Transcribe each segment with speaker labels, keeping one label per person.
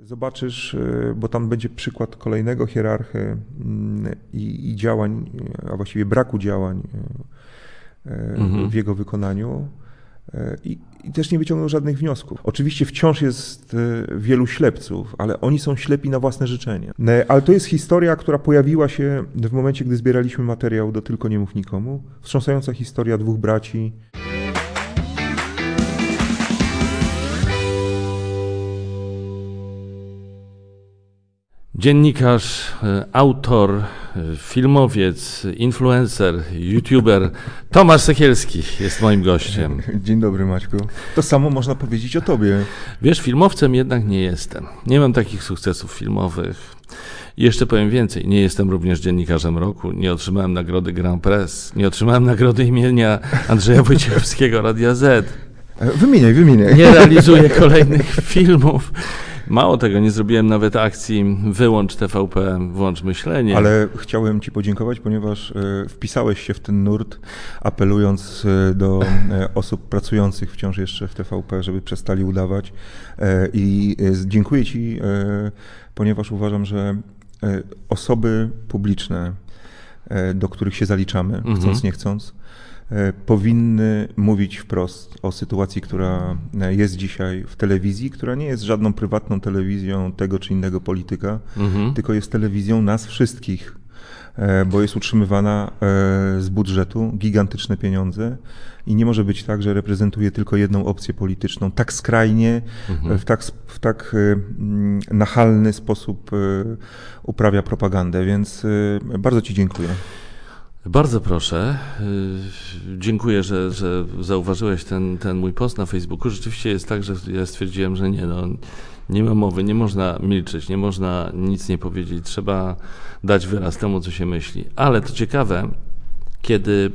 Speaker 1: Zobaczysz, y, bo tam będzie przykład kolejnego hierarchy mm, i, i działań, a właściwie braku działań y, y,
Speaker 2: Mhm.
Speaker 1: w jego wykonaniu. I, I też nie wyciągnął żadnych wniosków. Oczywiście wciąż jest wielu ślepców, ale oni są ślepi na własne życzenie. Ale to jest historia, która pojawiła się w momencie, gdy zbieraliśmy materiał do Tylko Nie Mów Nikomu. Wstrząsająca historia dwóch braci,
Speaker 2: Dziennikarz, e, autor, e, filmowiec, influencer, youtuber Tomasz Sekielski jest moim gościem.
Speaker 1: Dzień dobry, Maćku. To samo można powiedzieć o tobie.
Speaker 2: Wiesz, filmowcem jednak nie jestem. Nie mam takich sukcesów filmowych. I jeszcze powiem więcej, nie jestem również dziennikarzem roku, nie otrzymałem nagrody Grand Press, nie otrzymałem nagrody imienia Andrzeja Wojciechowskiego Radia Z,
Speaker 1: E, Wymieniaj, wymieniaj.
Speaker 2: nie realizuję kolejnych filmów. Mało tego, nie zrobiłem nawet akcji Wyłącz TVP, włącz myślenie.
Speaker 1: Ale chciałem Ci podziękować, ponieważ e, wpisałeś się w ten nurt, apelując e, do e, osób pracujących wciąż jeszcze w TVP, żeby przestali udawać. I dziękuję Ci, ponieważ uważam, że osoby publiczne, do których się zaliczamy,
Speaker 2: Mhm.
Speaker 1: chcąc nie chcąc, powinny mówić wprost o sytuacji, która e, jest dzisiaj w telewizji, która nie jest żadną prywatną telewizją tego czy innego polityka,
Speaker 2: Mhm.
Speaker 1: tylko jest telewizją nas wszystkich, e, bo jest utrzymywana e, z budżetu gigantyczne pieniądze i nie może być tak, że reprezentuje tylko jedną opcję polityczną tak skrajnie, e, w tak, w tak e, nachalny sposób e, uprawia propagandę, więc e, bardzo Ci dziękuję.
Speaker 2: Bardzo proszę. Yy, Dziękuję, że, że zauważyłeś ten, ten mój post na Facebooku. Rzeczywiście jest tak, że ja stwierdziłem, że nie, no, nie ma mowy, nie można milczeć, nie można nic nie powiedzieć, trzeba dać wyraz temu, co się myśli. Ale to ciekawe, kiedy y,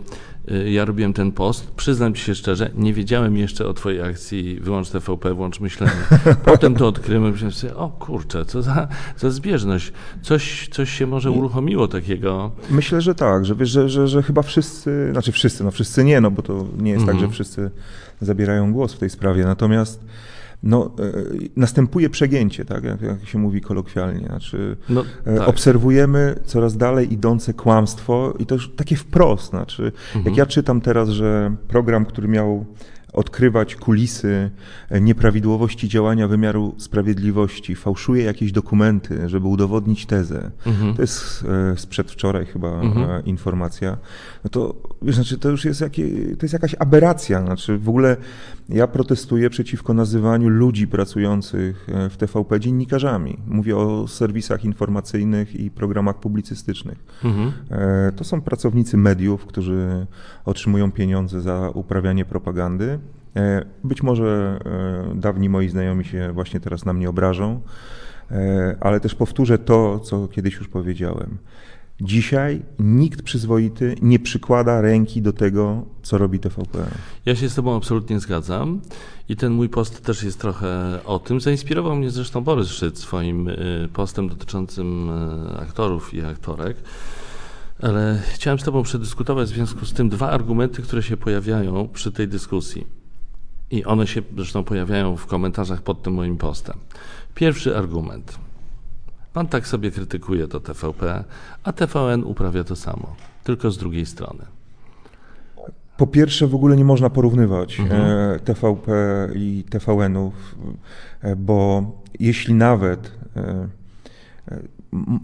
Speaker 2: ja robiłem ten post, przyznam Ci się szczerze, nie wiedziałem jeszcze o Twojej akcji Wyłącz TVP, Włącz Myślenie. Potem to odkryłem i myślałem sobie, o kurczę, co za, za zbieżność. Coś, coś się może uruchomiło takiego.
Speaker 1: Myślę, że tak, że, wiesz, że, że, że chyba wszyscy, znaczy wszyscy, no wszyscy nie, no bo to nie jest tak,
Speaker 2: Mhm.
Speaker 1: że wszyscy zabierają głos w tej sprawie, natomiast no, e, następuje przegięcie, tak, jak, jak się mówi kolokwialnie, znaczy
Speaker 2: No,
Speaker 1: e,
Speaker 2: tak.
Speaker 1: obserwujemy coraz dalej idące kłamstwo i to już takie wprost, znaczy
Speaker 2: Mhm.
Speaker 1: jak ja czytam teraz, że program, który miał odkrywać kulisy e, nieprawidłowości działania wymiaru sprawiedliwości, fałszuje jakieś dokumenty, żeby udowodnić tezę.
Speaker 2: Mhm.
Speaker 1: To jest sprzed wczoraj chyba
Speaker 2: Mhm.
Speaker 1: informacja. No to wiesz, znaczy, to już jest, jakie, to jest jakaś aberracja. Znaczy, w ogóle ja protestuję przeciwko nazywaniu ludzi pracujących e, w TVP dziennikarzami. Mówię o serwisach informacyjnych i programach publicystycznych.
Speaker 2: Mhm.
Speaker 1: E, To są pracownicy mediów, którzy otrzymują pieniądze za uprawianie propagandy. E, Być może dawni moi znajomi się właśnie teraz na mnie obrażą, ale też powtórzę to, co kiedyś już powiedziałem. Dzisiaj nikt przyzwoity nie przykłada ręki do tego, co robi TVP.
Speaker 2: Ja się z Tobą absolutnie zgadzam i ten mój post też jest trochę o tym. Zainspirował mnie zresztą Borys Szyc swoim y, postem dotyczącym y, aktorów i aktorek. Ale chciałem z Tobą przedyskutować w związku z tym dwa argumenty, które się pojawiają przy tej dyskusji. I one się zresztą pojawiają w komentarzach pod tym moim postem. Pierwszy argument. Pan tak sobie krytykuje to TVP, a TVN uprawia to samo, tylko z drugiej strony.
Speaker 1: Po pierwsze, w ogóle nie można porównywać
Speaker 2: Mhm.
Speaker 1: e, TVP i TVN-ów, e, bo jeśli nawet e,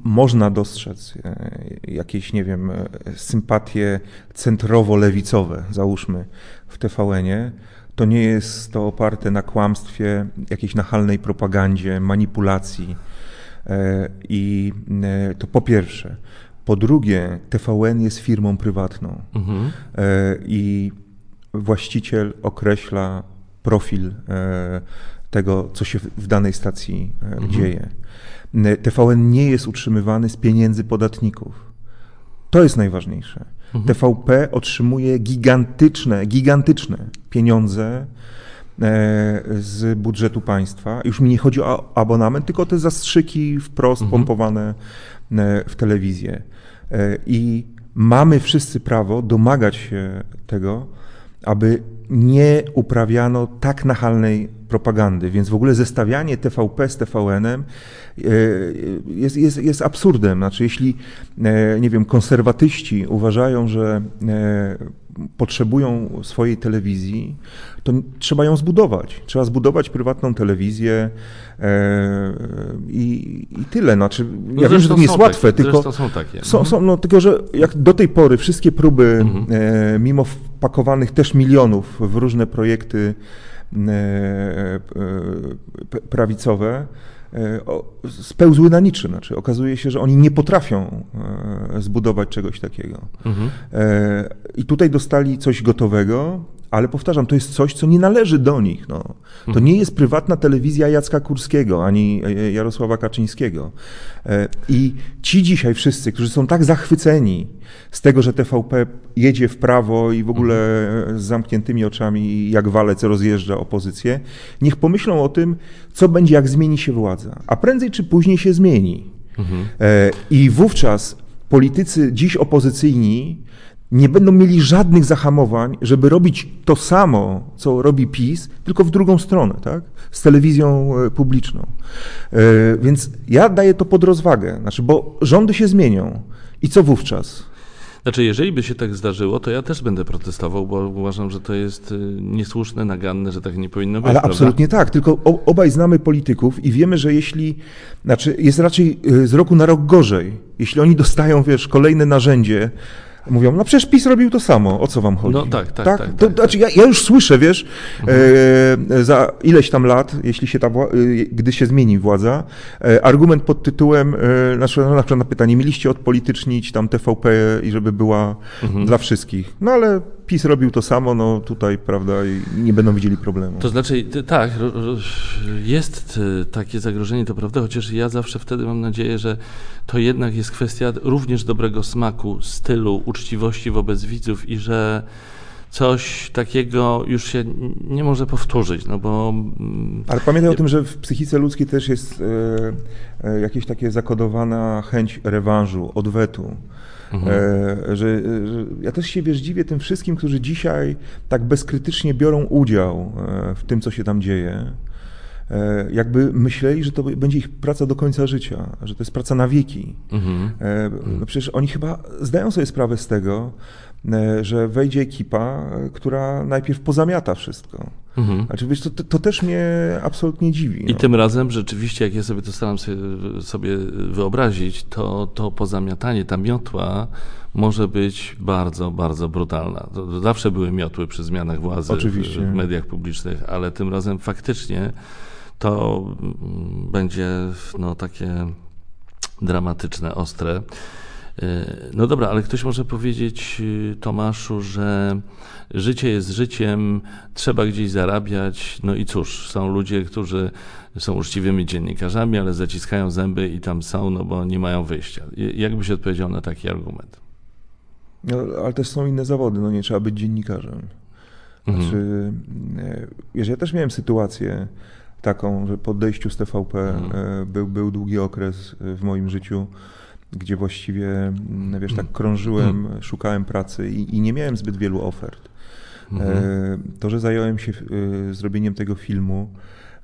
Speaker 1: można dostrzec jakieś, nie wiem, sympatie centrowo-lewicowe, załóżmy, w TVN-ie, to nie jest to oparte na kłamstwie, jakiejś nachalnej propagandzie, manipulacji. E, I e, to po pierwsze. Po drugie, TVN jest firmą prywatną
Speaker 2: Mhm.
Speaker 1: e, i właściciel określa profil tego, co się w- danej stacji e, dzieje. TVN nie jest utrzymywany z pieniędzy podatników. To jest najważniejsze. TVP otrzymuje gigantyczne, gigantyczne pieniądze z budżetu państwa. Już mi nie chodzi o abonament, tylko o te zastrzyki wprost pompowane e, w telewizję. E, I mamy wszyscy prawo domagać się tego, aby nie uprawiano tak nachalnej propagandy. Więc w ogóle zestawianie TVP z TVN-em e, jest, jest, jest absurdem. Znaczy, jeśli, e, nie wiem, konserwatyści uważają, że e, potrzebują swojej telewizji, to trzeba ją zbudować. Trzeba zbudować prywatną telewizję i, i tyle. Znaczy,
Speaker 2: No
Speaker 1: ja wiem, że to nie jest łatwe,
Speaker 2: takie,
Speaker 1: tylko
Speaker 2: są takie.
Speaker 1: są, są, no, tylko, że jak do tej pory wszystkie próby, e, mimo wpakowanych też milionów w różne projekty e, e, prawicowe, e, spełzły na niczym. Znaczy, okazuje się, że oni nie potrafią e, zbudować czegoś takiego.
Speaker 2: Mhm.
Speaker 1: E, I tutaj dostali coś gotowego, ale powtarzam, to jest coś, co nie należy do nich. No. To nie jest prywatna telewizja Jacka Kurskiego ani e, Jarosława Kaczyńskiego. E, I ci dzisiaj wszyscy, którzy są tak zachwyceni z tego, że TVP jedzie w prawo i w ogóle z zamkniętymi oczami jak walec rozjeżdża opozycję, niech pomyślą o tym, co będzie, jak zmieni się władza. A prędzej czy później się zmieni. E, I wówczas politycy dziś opozycyjni nie będą mieli żadnych zahamowań, żeby robić to samo, co robi PiS, tylko w drugą stronę, tak? Z telewizją e, publiczną. E, Więc ja daję to pod rozwagę, znaczy, bo rządy się zmienią. I co wówczas?
Speaker 2: Znaczy, jeżeli by się tak zdarzyło, to ja też będę protestował, bo uważam, że to jest y, niesłuszne, naganne, że tak nie powinno być.
Speaker 1: Ale
Speaker 2: prawda?
Speaker 1: absolutnie tak, tylko obaj znamy polityków i wiemy, że jeśli, znaczy jest raczej z roku na rok gorzej, jeśli oni dostają, wiesz, kolejne narzędzie, mówią, no przecież PiS robił to samo, o co wam chodzi?
Speaker 2: No tak, tak, tak,
Speaker 1: to,
Speaker 2: tak,
Speaker 1: znaczy ja, ja już słyszę, wiesz, e, za ileś tam lat, jeśli się ta, y, gdy się zmieni władza, e, argument pod tytułem, e, na przykład, na przykład na pytanie, mieliście odpolitycznić tam TVP i żeby była
Speaker 2: Mhm.
Speaker 1: dla wszystkich. No ale PiS robił to samo, no tutaj, prawda, i nie będą widzieli problemu.
Speaker 2: To znaczy, tak, jest y, takie zagrożenie, to prawda, chociaż ja zawsze wtedy mam nadzieję, że to jednak jest kwestia również dobrego smaku, stylu, uczciwości wobec widzów i że coś takiego już się nie może powtórzyć, no bo mm,
Speaker 1: Ale pamiętaj o tym, że w psychice ludzkiej też jest e, e, jakieś takie zakodowana chęć rewanżu, odwetu. E, że, że ja też się wiesz, dziwię tym wszystkim, którzy dzisiaj tak bezkrytycznie biorą udział e, w tym, co się tam dzieje. E, jakby myśleli, że to będzie ich praca do końca życia, że to jest praca na wieki.
Speaker 2: mhm.
Speaker 1: No przecież oni chyba zdają sobie sprawę z tego, że wejdzie ekipa, która najpierw pozamiata wszystko.
Speaker 2: Mhm.
Speaker 1: Znaczy, wiesz, to, to, też mnie absolutnie dziwi.
Speaker 2: I
Speaker 1: no.
Speaker 2: tym razem rzeczywiście, jak ja sobie to staram sobie, sobie wyobrazić, to, to pozamiatanie, ta miotła może być bardzo, bardzo brutalna. To, zawsze były miotły przy zmianach władzy w,
Speaker 1: Oczywiście.
Speaker 2: w mediach publicznych, ale tym razem faktycznie to mm, będzie no, takie dramatyczne, ostre. Yy, No dobra, ale ktoś może powiedzieć, yy, Tomaszu, że życie jest życiem, trzeba gdzieś zarabiać. No i cóż, są ludzie, którzy są uczciwymi dziennikarzami, ale zaciskają zęby i tam są, no bo nie mają wyjścia. Jak byś odpowiedział na taki argument?
Speaker 1: No, ale też są inne zawody, no nie trzeba być dziennikarzem.
Speaker 2: Mhm.
Speaker 1: Znaczy, e, wiesz, ja też miałem sytuację taką, że po odejściu z TVP
Speaker 2: Mhm.
Speaker 1: e, był, był długi okres e, w moim życiu, gdzie właściwie, mm, wiesz, tak krążyłem, szukałem pracy i, i nie miałem zbyt wielu ofert.
Speaker 2: Mhm.
Speaker 1: E, To, że zająłem się e, zrobieniem tego filmu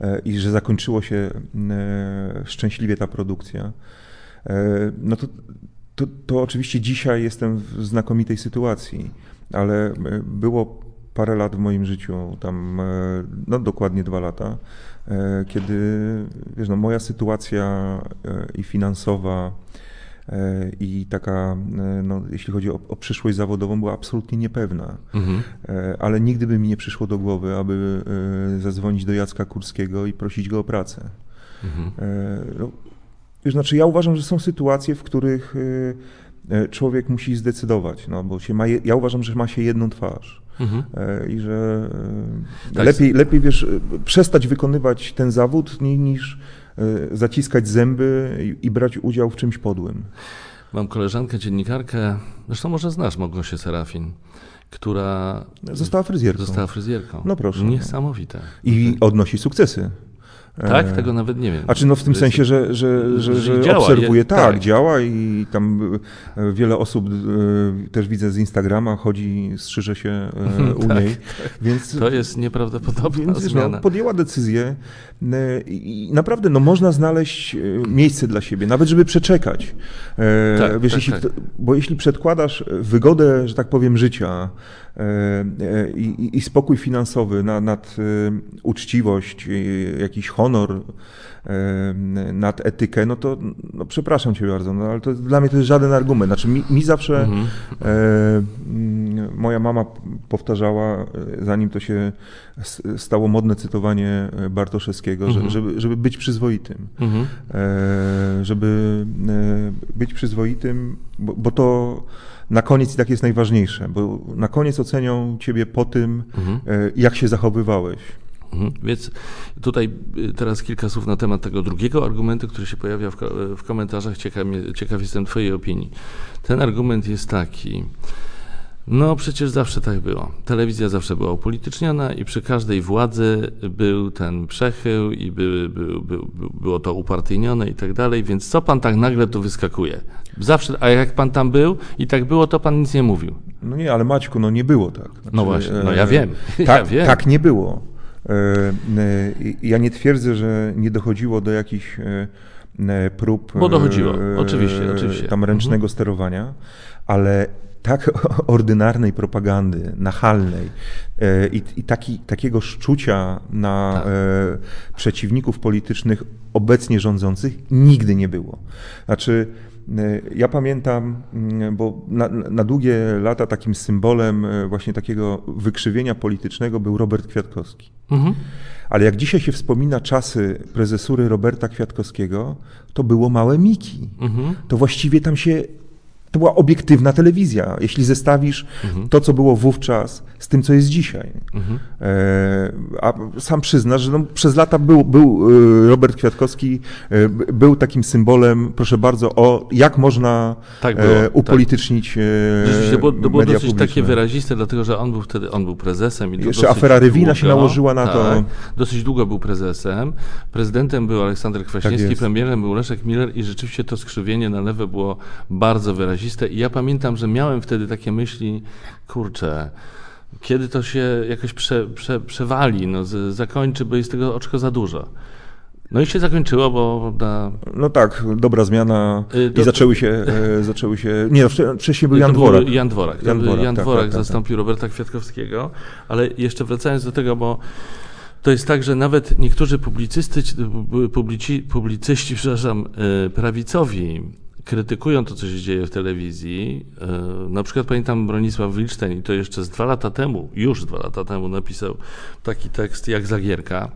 Speaker 1: e, i że zakończyło się e, szczęśliwie ta produkcja, no to, to, to oczywiście dzisiaj jestem w znakomitej sytuacji, ale było parę lat w moim życiu, tam no dokładnie dwa lata, kiedy wiesz, no, moja sytuacja i finansowa, i taka, e, no, jeśli chodzi o, o przyszłość zawodową, była absolutnie niepewna.
Speaker 2: Mhm.
Speaker 1: E, Ale nigdy by mi nie przyszło do głowy, aby e, zadzwonić do Jacka Kurskiego i prosić go o pracę.
Speaker 2: Mhm.
Speaker 1: E, No, wiesz, znaczy ja uważam, że są sytuacje, w których e, e, człowiek musi zdecydować, no, bo się ma, je- ja uważam, że ma się jedną twarz.
Speaker 2: Mhm.
Speaker 1: E, I że e,
Speaker 2: Tak.
Speaker 1: lepiej, lepiej wiesz, e, przestać wykonywać ten zawód, ni- niż e, zaciskać zęby i, brać udział w czymś podłym.
Speaker 2: Mam koleżankę, dziennikarkę, zresztą może znasz Małgosię Serafin, która
Speaker 1: Została fryzjerką.
Speaker 2: została fryzjerką.
Speaker 1: No proszę.
Speaker 2: Niesamowite.
Speaker 1: I odnosi sukcesy.
Speaker 2: Tak? Tego nawet nie wiem.
Speaker 1: A czy no w tym sensie, że, że, że, że obserwuję, tak, tak, działa i tam wiele osób też widzę z Instagrama, chodzi, strzyże się u tak, niej. Więc,
Speaker 2: to jest nieprawdopodobna więc, no, zmiana.
Speaker 1: Podjęła decyzję i naprawdę no, można znaleźć miejsce dla siebie, nawet żeby przeczekać. Tak, Wiesz, tak, jeśli, tak. Bo jeśli przedkładasz wygodę, że tak powiem, życia, E, i, i spokój finansowy nad, nad uczciwość, jakiś honor, nad etykę, no to no przepraszam cię bardzo, no ale to dla mnie to jest żaden argument. Znaczy mi, mi zawsze mhm. e, moja mama powtarzała, zanim to się stało modne cytowanie Bartoszewskiego, mhm. żeby, żeby być przyzwoitym. Mhm. E, żeby być przyzwoitym, bo, bo to na koniec i tak jest najważniejsze, bo na koniec ocenią ciebie po tym, mhm. E, jak się zachowywałeś.
Speaker 2: Mhm. Więc tutaj y, teraz kilka słów na temat tego drugiego argumentu, który się pojawia w, w komentarzach. Ciekaw, ciekaw jestem Twojej opinii. Ten argument jest taki. No przecież zawsze tak było. Telewizja zawsze była upolityczniona i przy każdej władzy był ten przechył i by, by, by, było to upartyjnione i tak dalej, więc co pan tak nagle tu wyskakuje? Zawsze, a jak pan tam był i tak było, to pan nic nie mówił.
Speaker 1: No nie, ale Maćku, no nie było tak.
Speaker 2: Znaczy, no właśnie, no ja wiem.
Speaker 1: Tak,
Speaker 2: ja wiem.
Speaker 1: tak nie było. E, e, ja nie twierdzę, że nie dochodziło do jakichś e, prób.
Speaker 2: Bo dochodziło, oczywiście, oczywiście.
Speaker 1: Tam ręcznego mhm. sterowania, ale tak ordynarnej propagandy, nachalnej i, i taki, takiego szczucia na tak. przeciwników politycznych obecnie rządzących nigdy nie było. Znaczy, E, ja pamiętam, mm, bo na, na, długie lata takim symbolem e, właśnie takiego wykrzywienia politycznego był Robert Kwiatkowski. Mhm. Ale jak dzisiaj się wspomina czasy prezesury Roberta Kwiatkowskiego, to było małe Miki. Mhm. To właściwie tam się to była obiektywna telewizja. Jeśli zestawisz mhm. to, co było wówczas z tym, co jest dzisiaj. Mhm. E, a sam przyznasz, że no, przez lata był, był e, Robert Kwiatkowski, e, był takim symbolem, proszę bardzo, o jak można tak było, e, upolitycznić tak. Rzeczywiście,
Speaker 2: było, to było dosyć takie wyraziste, dlatego że on był wtedy, on był prezesem.
Speaker 1: I Jeszcze afera Rywina się nałożyła na tak, to.
Speaker 2: Dosyć długo był prezesem. Prezydentem był Aleksander Kwaśniewski, tak premierem był Leszek Miller i rzeczywiście to skrzywienie na lewe było bardzo wyraziste. I ja pamiętam, że miałem wtedy takie myśli, kurczę, kiedy to się jakoś prze, prze, przewali, no, z, zakończy, bo jest tego oczko za dużo. No i się zakończyło, bo... Na...
Speaker 1: No tak, dobra zmiana y, i zaczęły się, e, zaczęły się... Nie, no, wcześniej był Jan Dworak.
Speaker 2: Jan Dworak. Jan Dworak, Jan Dworak tak, tak, tak, zastąpił Roberta Kwiatkowskiego, ale jeszcze wracając do tego, bo to jest tak, że nawet niektórzy publicyści, publici, publicyści przepraszam, e, prawicowi krytykują to, co się dzieje w telewizji. E, na przykład pamiętam Bronisław Wilstein i to jeszcze z dwa lata temu, już dwa lata temu napisał taki tekst jak Zagierka.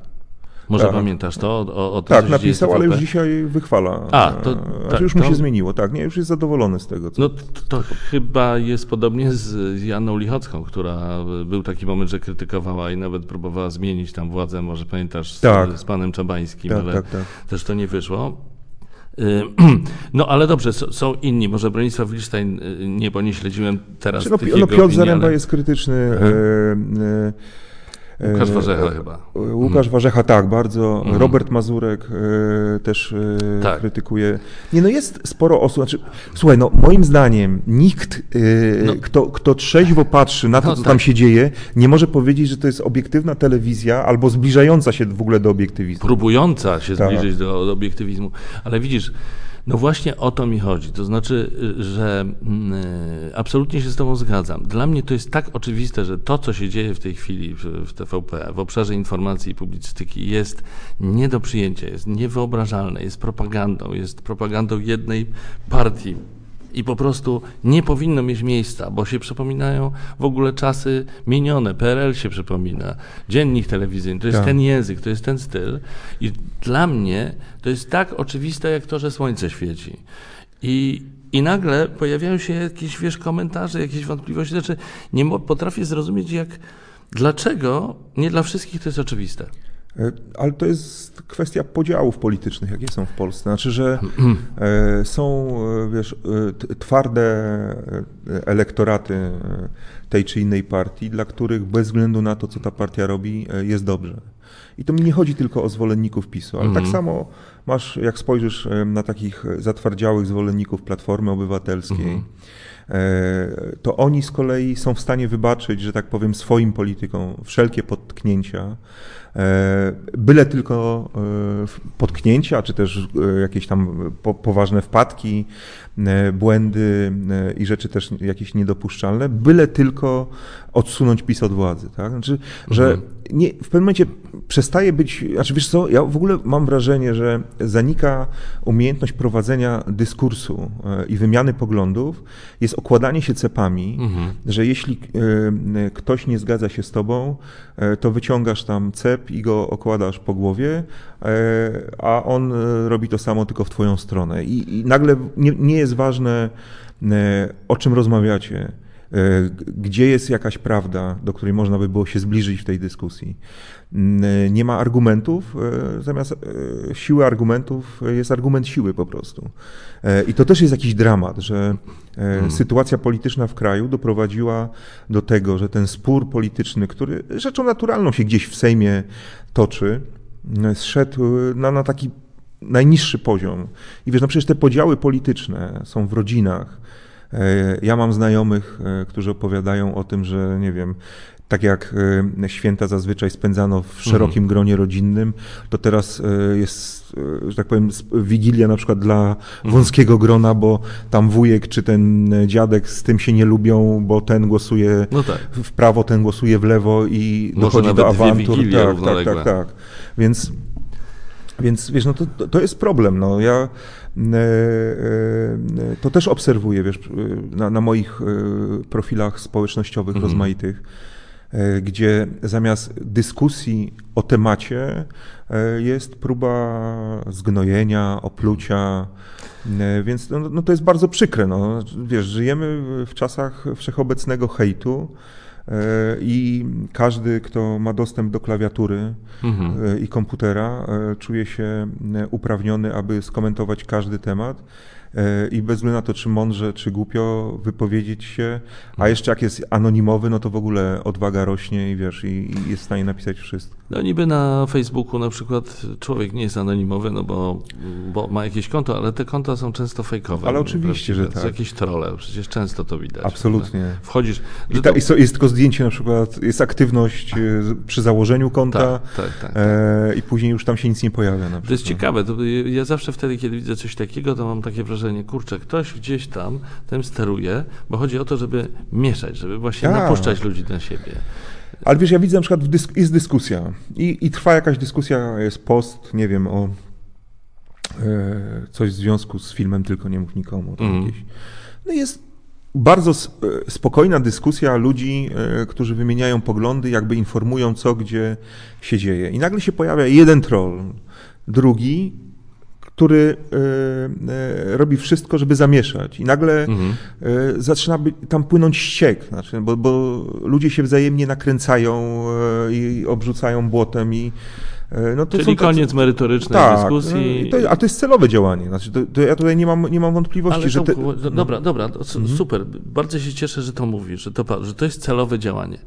Speaker 2: Może tak. pamiętasz to? O, o
Speaker 1: tym, tak, napisał, ale już dzisiaj wychwala. A, to znaczy tak, już mu się zmieniło, tak, nie, już jest zadowolony z tego. Co...
Speaker 2: No to, to chyba jest podobnie z Janą Lichocką, która był taki moment, że krytykowała i nawet próbowała zmienić tam władzę, może pamiętasz, z, tak. z panem Czabańskim, tak, ale tak. też to nie wyszło. Y, no ale dobrze, są inni. Może Bronisław Wilstein, y, nie, bo nie śledziłem teraz
Speaker 1: znaczy, no, no, Piotr Zaręba jest krytyczny. E,
Speaker 2: Łukasz Warzecha chyba.
Speaker 1: Łukasz mhm. Warzecha, tak, bardzo. Mhm. Robert Mazurek e, też e, tak. krytykuje. Nie, no jest sporo osób. Znaczy, słuchaj, no moim zdaniem nikt, e, no. kto, kto trzeźwo patrzy na to, no, co tak. tam się dzieje, nie może powiedzieć, że to jest obiektywna telewizja albo zbliżająca się w ogóle do obiektywizmu.
Speaker 2: Próbująca się tak. zbliżyć do, do obiektywizmu. Ale widzisz, no właśnie o to mi chodzi. To znaczy, że mm, e, absolutnie się z Tobą zgadzam. Dla mnie to jest tak oczywiste, że to, co się dzieje w tej chwili w TVP, w obszarze informacji i publicystyki, jest nie do przyjęcia, jest niewyobrażalne, jest propagandą, jest propagandą jednej partii i po prostu nie powinno mieć miejsca, bo się przypominają w ogóle czasy minione. PRL się przypomina, dziennik telewizyjny, to jest tak. ten język, to jest ten styl. I dla mnie to jest tak oczywiste, jak to, że słońce świeci. I, i nagle pojawiają się jakieś, wiesz, komentarze, jakieś wątpliwości. Znaczy, nie potrafię zrozumieć, jak, dlaczego nie dla wszystkich to jest oczywiste.
Speaker 1: E, ale to jest kwestia podziałów politycznych, jakie są w Polsce. Znaczy, że e, są, e, wiesz, twarde elektoraty tej czy innej partii, dla których bez względu na to, co ta partia robi, jest dobrze. I to mi nie chodzi tylko o zwolenników PiSu, ale tak mhm. samo masz, jak spojrzysz na takich zatwardziałych zwolenników Platformy Obywatelskiej, mhm. To oni z kolei są w stanie wybaczyć, że tak powiem, swoim politykom wszelkie potknięcia, E, byle tylko e, potknięcia, czy też e, jakieś tam poważne wpadki, błędy i rzeczy też jakieś niedopuszczalne, byle tylko odsunąć PiS od władzy. Tak? Znaczy, że mhm. nie, w pewnym momencie przestaje być, znaczy wiesz co, ja w ogóle mam wrażenie, że zanika umiejętność prowadzenia dyskursu i wymiany poglądów, jest okładanie się cepami, mhm. że jeśli ktoś nie zgadza się z tobą, to wyciągasz tam cep, i go okładasz po głowie, e, a on e, robi to samo tylko w twoją stronę. I, i nagle nie, nie jest ważne, e, o czym rozmawiacie, gdzie jest jakaś prawda, do której można by było się zbliżyć w tej dyskusji. Nie ma argumentów, zamiast siły argumentów jest argument siły po prostu. I to też jest jakiś dramat, że hmm. sytuacja polityczna w kraju doprowadziła do tego, że ten spór polityczny, który rzeczą naturalną się gdzieś w Sejmie toczy, zszedł na, na taki najniższy poziom. I wiesz, no przecież te podziały polityczne są w rodzinach. E, ja mam znajomych, e, którzy opowiadają o tym, że nie wiem, tak jak e, święta zazwyczaj spędzano w szerokim mhm. gronie rodzinnym, to teraz jest, że tak powiem, wigilia na przykład dla mhm. wąskiego grona, bo tam wujek czy ten dziadek z tym się nie lubią, bo ten głosuje no tak. w prawo, ten głosuje w lewo i Może dochodzi do awantur. Tak, tak, tak, tak. Więc, więc wiesz, no to, to jest problem. No. Ja e, e, to też obserwuję, wiesz, na, na moich e, profilach społecznościowych mhm. rozmaitych, gdzie zamiast dyskusji o temacie jest próba zgnojenia, oplucia, więc no, no to jest bardzo przykre. No. Wiesz, żyjemy w czasach wszechobecnego hejtu, E, i każdy, kto ma dostęp do klawiatury mhm. E, i komputera, e, czuje się uprawniony, aby skomentować każdy temat. E, i bez względu na to, czy mądrze, czy głupio wypowiedzieć się, a jeszcze jak jest anonimowy, no to w ogóle odwaga rośnie i wiesz, i, i jest w stanie napisać wszystko.
Speaker 2: No niby na Facebooku na przykład człowiek nie jest anonimowy, no bo, bo ma jakieś konto, ale te konta są często fejkowe.
Speaker 1: Ale oczywiście, że tak.
Speaker 2: jakieś trolle, przecież często to widać.
Speaker 1: Absolutnie.
Speaker 2: Prawda? Wchodzisz...
Speaker 1: I ta, to... jest tylko zdjęcie na przykład, jest aktywność e, przy założeniu konta tak, tak, tak, e, i później już tam się nic nie pojawia.
Speaker 2: To jest ciekawe, to ja zawsze wtedy, kiedy widzę coś takiego, to mam takie wrażenie, wrażenie, kurczę, ktoś gdzieś tam tym steruje, bo chodzi o to, żeby mieszać, żeby właśnie tak. napuszczać ludzi na siebie.
Speaker 1: Ale wiesz, ja widzę na przykład, dysk jest dyskusja i, i trwa jakaś dyskusja, jest post, nie wiem, o e, coś w związku z filmem Tylko nie mów nikomu. Mm. Jakieś. No jest bardzo e, spokojna dyskusja ludzi, e, którzy wymieniają poglądy, jakby informują, co gdzie się dzieje. I nagle się pojawia jeden troll, drugi, który e, e, robi wszystko, żeby zamieszać. I nagle mhm. E, zaczyna być, tam płynąć ściek, znaczy, bo, bo ludzie się wzajemnie nakręcają i obrzucają błotem i
Speaker 2: no to Czyli koniec tacy... merytorycznej tak, dyskusji.
Speaker 1: To, a to jest celowe działanie. Znaczy, to, to ja tutaj nie mam, nie mam wątpliwości,
Speaker 2: Ale
Speaker 1: że.
Speaker 2: Te... No. Dobra, dobra, mhm. super. Bardzo się cieszę, że to mówisz, że to, że to jest celowe działanie.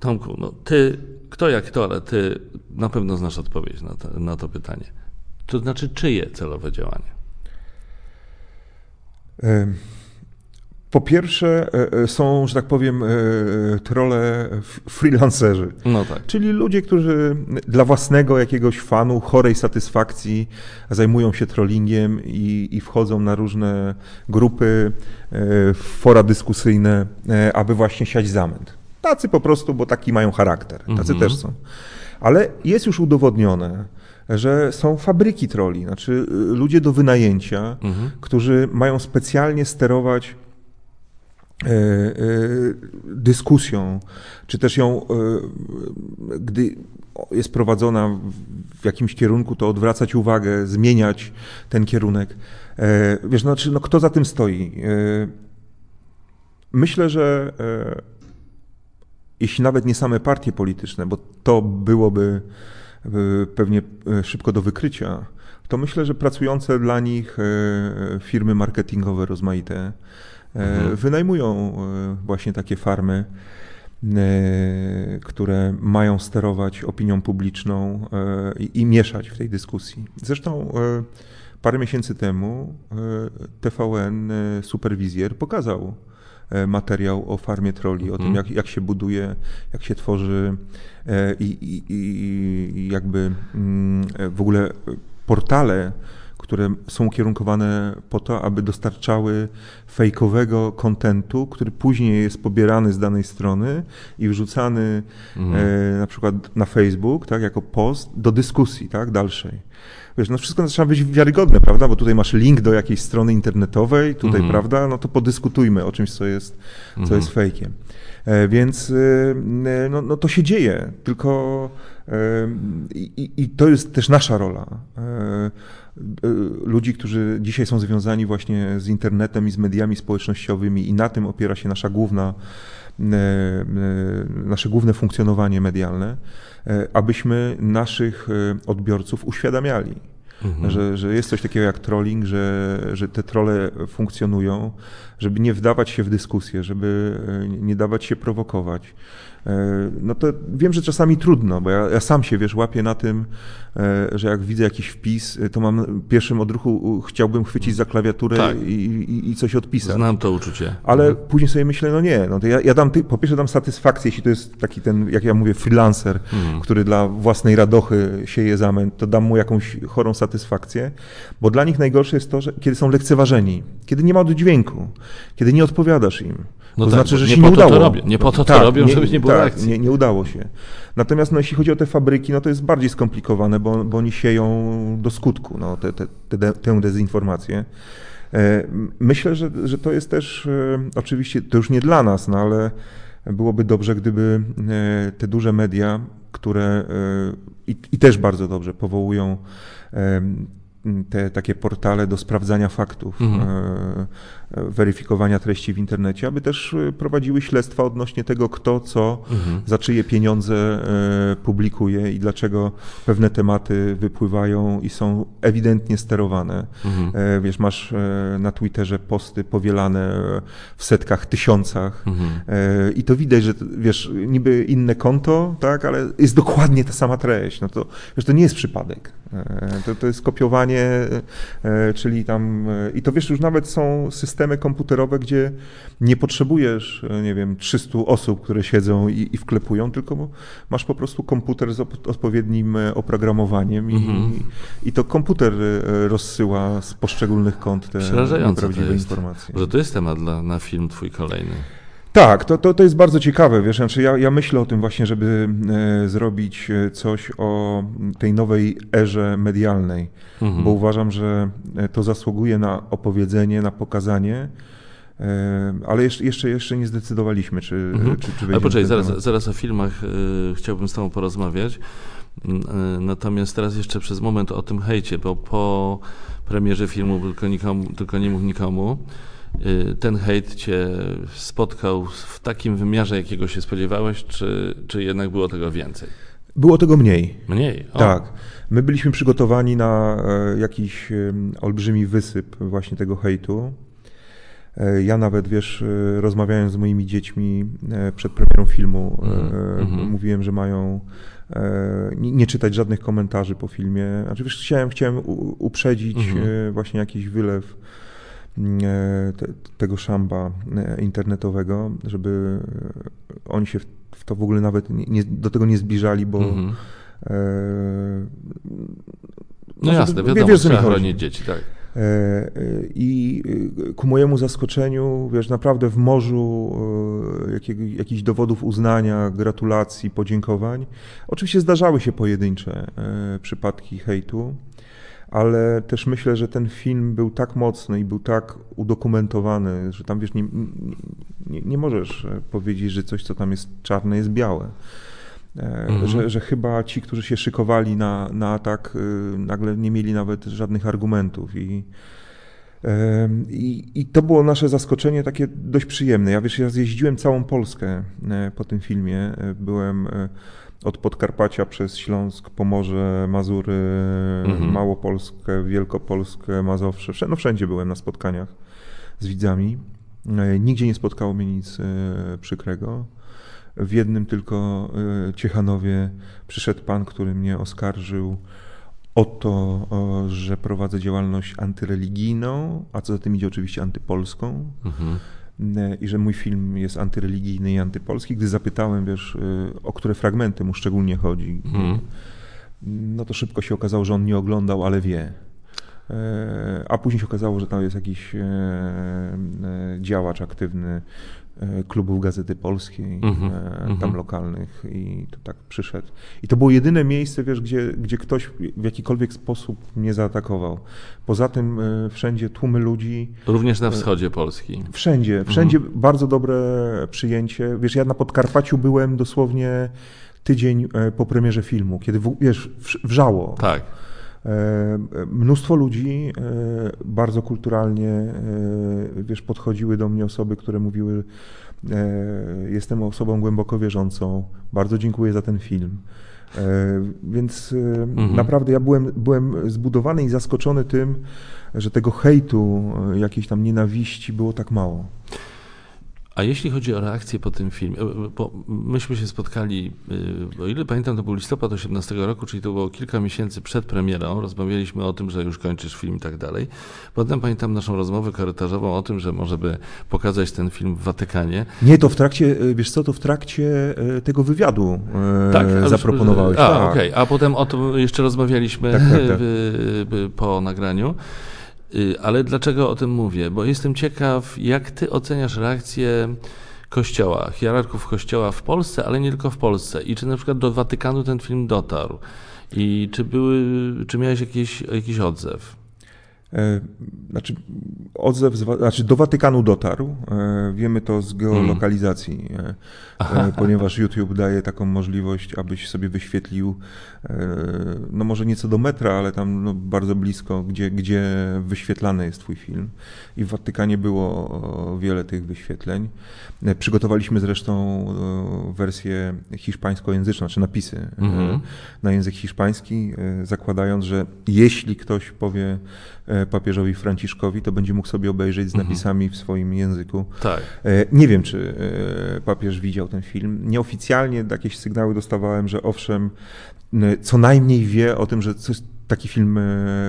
Speaker 2: Tomku, no ty, kto jak to, ale ty na pewno znasz odpowiedź na to, na to pytanie. To znaczy, czyje celowe działanie?
Speaker 1: Po pierwsze, e, e, są, że tak powiem, e, trole freelancerzy. No tak. Czyli ludzie, którzy dla własnego jakiegoś fanu, chorej satysfakcji zajmują się trollingiem i, i wchodzą na różne grupy, fora dyskusyjne, aby właśnie siać zamęt. Tacy po prostu, bo taki mają charakter. Tacy mhm. też są. Ale jest już udowodnione, że są fabryki troli, znaczy y, ludzie do wynajęcia, mhm. którzy mają specjalnie sterować e, e, dyskusją, czy też ją, e, gdy jest prowadzona w jakimś kierunku, to odwracać uwagę, zmieniać ten kierunek. Wiesz, znaczy, no kto za tym stoi? Myślę, że jeśli nawet nie same partie polityczne, bo to byłoby pewnie szybko do wykrycia, to myślę, że pracujące dla nich firmy marketingowe rozmaite mhm. wynajmują właśnie takie farmy które mają sterować opinią publiczną i, i, mieszać w tej dyskusji. Zresztą parę miesięcy temu TVN Superwizjer pokazał materiał o farmie troli, o tym, mhm. jak, jak się buduje, jak się tworzy i, i, i jakby mm, w ogóle portale, które są ukierunkowane po to, aby dostarczały fejkowego kontentu, który później jest pobierany z danej strony i wrzucany mhm. e, na przykład na Facebook, tak, jako post do dyskusji, tak, dalszej wiesz, no wszystko zaczyna być wiarygodne, prawda? Bo tutaj masz link do jakiejś strony internetowej, tutaj, mhm. prawda? No to podyskutujmy o czymś, co jest, co mhm. jest fejkiem. E, więc e, no, no to się dzieje, tylko e, i, i to jest też nasza rola. Ludzi, którzy dzisiaj są związani właśnie z internetem i z mediami społecznościowymi i na tym opiera się nasza główna, nasze główne funkcjonowanie medialne, abyśmy naszych odbiorców uświadamiali Mhm. Że, że jest coś takiego jak trolling, że, że te trole funkcjonują, żeby nie wdawać się w dyskusję, żeby e, nie dawać się prowokować. E, no to wiem, że czasami trudno, bo ja, ja, sam się, wiesz, łapię na tym, e, że jak widzę jakiś wpis, to mam pierwszym odruchu, chciałbym chwycić za klawiaturę tak. i, i, i, coś odpisać.
Speaker 2: Znam to uczucie.
Speaker 1: Ale mhm. później sobie myślę, no nie, no to ja, ja dam, po pierwsze dam satysfakcję, jeśli to jest taki ten, jak ja mówię, freelancer, mhm. który dla własnej radochy sieje zamęt, to dam mu jakąś chorą satysfakcję, bo dla nich najgorsze jest to, że kiedy są lekceważeni, kiedy nie ma dźwięku, kiedy nie odpowiadasz im.
Speaker 2: No to tak, znaczy, że się nie, nie udało. To robią. Nie po to tak, to robią, nie, żeby nie było tak, reakcji.
Speaker 1: Nie, nie udało się. Natomiast no, jeśli chodzi o te fabryki, no to jest bardziej skomplikowane, bo, bo oni sieją do skutku no, te, te, te, tę dezinformację. E, myślę, że, że to jest też e, oczywiście, to już nie dla nas, no ale byłoby dobrze, gdyby e, te duże media, które i, i też bardzo dobrze powołują te takie portale do sprawdzania faktów, mhm. E, e, weryfikowania treści w internecie, aby też e, prowadziły śledztwa odnośnie tego, kto co, mhm. za czyje pieniądze publikuje i dlaczego pewne tematy wypływają i są ewidentnie sterowane. Mhm. Wiesz, masz na Twitterze posty powielane w setkach, tysiącach mhm. i to widać, że wiesz, niby inne konto, tak, ale jest dokładnie ta sama treść. No to, wiesz, to nie jest przypadek. To, to jest kopiowanie E, czyli tam, e, i to wiesz, już nawet są systemy komputerowe, gdzie nie potrzebujesz, e, nie wiem, 300 osób, które siedzą i, i wklepują, tylko masz po prostu komputer z odpowiednim oprogramowaniem i, mhm. i to komputer rozsyła z poszczególnych kont te prawdziwe informacje.
Speaker 2: Że to jest temat dla, na film twój kolejny.
Speaker 1: Tak, to, to, to jest bardzo ciekawe, wiesz, znaczy ja, ja myślę o tym właśnie, żeby e, zrobić e, coś o tej nowej erze medialnej, mhm. bo uważam, że e, to zasługuje na opowiedzenie, na pokazanie, ale jeszcze, jeszcze, jeszcze nie zdecydowaliśmy, czy, mhm. czy, czy
Speaker 2: Ale poczekaj, zaraz, zaraz o filmach chciałbym z Tobą porozmawiać. Natomiast teraz jeszcze przez moment o tym hejcie, bo po premierze filmu Tylko, nikomu, tylko nie mów nikomu, ten hejt cię spotkał w takim wymiarze, jakiego się spodziewałeś, czy, czy jednak było tego więcej?
Speaker 1: Było tego mniej.
Speaker 2: Mniej?
Speaker 1: O. Tak. My byliśmy przygotowani na e, jakiś olbrzymi wysyp właśnie tego hejtu. E, ja nawet, wiesz, e, rozmawiając z moimi dziećmi przed premierą filmu, mm, mówiłem, że mają nie czytać żadnych komentarzy po filmie. Znaczy, wiesz, chciałem, chciałem uprzedzić mm właśnie jakiś wylew te, tego szamba e, internetowego, żeby oni się w to w ogóle nawet nie, do tego nie zbliżali, bo mhm. e,
Speaker 2: no, no jasne, wiadomo, wiesz, trzeba chronić dzieci, tak.
Speaker 1: E, I ku mojemu zaskoczeniu, wiesz, naprawdę w morzu jakiego, jakichś dowodów uznania, gratulacji, podziękowań, oczywiście zdarzały się pojedyncze przypadki hejtu, ale też myślę, że ten film był tak mocny i był tak udokumentowany, że tam wiesz, nie, nie, nie możesz e, powiedzieć, że coś, co tam jest czarne, jest białe. E, mhm. Że, że chyba ci, którzy się szykowali na, na atak, e, nagle nie mieli nawet żadnych argumentów. I, i, I, to było nasze zaskoczenie takie dość przyjemne. Ja wiesz, ja zjeździłem całą Polskę po tym filmie. Byłem od Podkarpacia przez Śląsk, Pomorze, Mazury,
Speaker 2: Mhm.
Speaker 1: Małopolskę, Wielkopolskę, Mazowsze. Wszędzie, no wszędzie byłem na spotkaniach z widzami. E, Nigdzie nie spotkało mnie nic e, przykrego. W jednym tylko e, Ciechanowie przyszedł pan, który mnie oskarżył o to, że prowadzę działalność antyreligijną, a co za tym idzie oczywiście antypolską.
Speaker 2: Mhm.
Speaker 1: E, i że mój film jest antyreligijny i antypolski. Gdy zapytałem, wiesz, y, o które fragmenty mu szczególnie chodzi,
Speaker 2: Mhm.
Speaker 1: no to szybko się okazało, że on nie oglądał, ale wie. E, A później się okazało, że tam jest jakiś e, e, działacz aktywny e, klubów Gazety Polskiej,
Speaker 2: Mhm,
Speaker 1: e,
Speaker 2: mhm.
Speaker 1: tam lokalnych i to tak przyszedł. I to było jedyne miejsce, wiesz, gdzie, gdzie ktoś w jakikolwiek sposób mnie zaatakował. Poza tym e, wszędzie tłumy ludzi,
Speaker 2: Również na wschodzie Polski.
Speaker 1: Wszędzie, wszędzie bardzo dobre przyjęcie. Wiesz, ja na Podkarpaciu byłem dosłownie tydzień e, po premierze filmu, kiedy, wiesz, wrz- wrzało.
Speaker 2: Tak.
Speaker 1: E, Mnóstwo ludzi e, bardzo kulturalnie, e, wiesz, podchodziły do mnie osoby, które mówiły, jestem osobą głęboko wierzącą, bardzo dziękuję za ten film. Więc
Speaker 2: Mhm.
Speaker 1: naprawdę ja byłem, byłem zbudowany i zaskoczony tym, że tego hejtu, jakiejś tam nienawiści było tak mało.
Speaker 2: A jeśli chodzi o reakcję po tym filmie, e, bo myśmy się spotkali, e, o ile pamiętam, to był listopad 18 roku, czyli to było kilka miesięcy przed premierą. Rozmawialiśmy o tym, że już kończysz film i tak dalej. Potem pamiętam naszą rozmowę korytarzową o tym, że może by pokazać ten film w Watykanie.
Speaker 1: Nie, to w trakcie, e, wiesz co, to w trakcie e, tego wywiadu e,
Speaker 2: już-
Speaker 1: zaproponowałeś.
Speaker 2: A,
Speaker 1: tak.
Speaker 2: okej. A potem o tym jeszcze rozmawialiśmy
Speaker 1: Tak, tak, tak.
Speaker 2: po nagraniu. Y, Ale dlaczego o tym mówię? Bo jestem ciekaw, jak ty oceniasz reakcję Kościoła, hierarchów Kościoła w Polsce, ale nie tylko w Polsce. I czy na przykład do Watykanu ten film dotarł? I czy, były, czy miałeś jakiś, jakiś odzew?
Speaker 1: E, Znaczy, odzew, z, znaczy do Watykanu dotarł. E, Wiemy to z geolokalizacji, e, e, ponieważ YouTube daje taką możliwość, abyś sobie wyświetlił, no może nieco do metra, ale tam no, bardzo blisko, gdzie, gdzie wyświetlany jest Twój film. I w Watykanie było wiele tych wyświetleń. Przygotowaliśmy zresztą wersję hiszpańskojęzyczną, czy napisy e,
Speaker 2: Mhm.
Speaker 1: na język hiszpański, zakładając, że jeśli ktoś powie papieżowi Franciszkowi, to będzie mógł sobie obejrzeć z napisami w swoim języku.
Speaker 2: Tak.
Speaker 1: E, Nie wiem, czy e, papież widział ten film. Nieoficjalnie jakieś sygnały dostawałem, że owszem, co najmniej wie o tym, że coś, taki film e,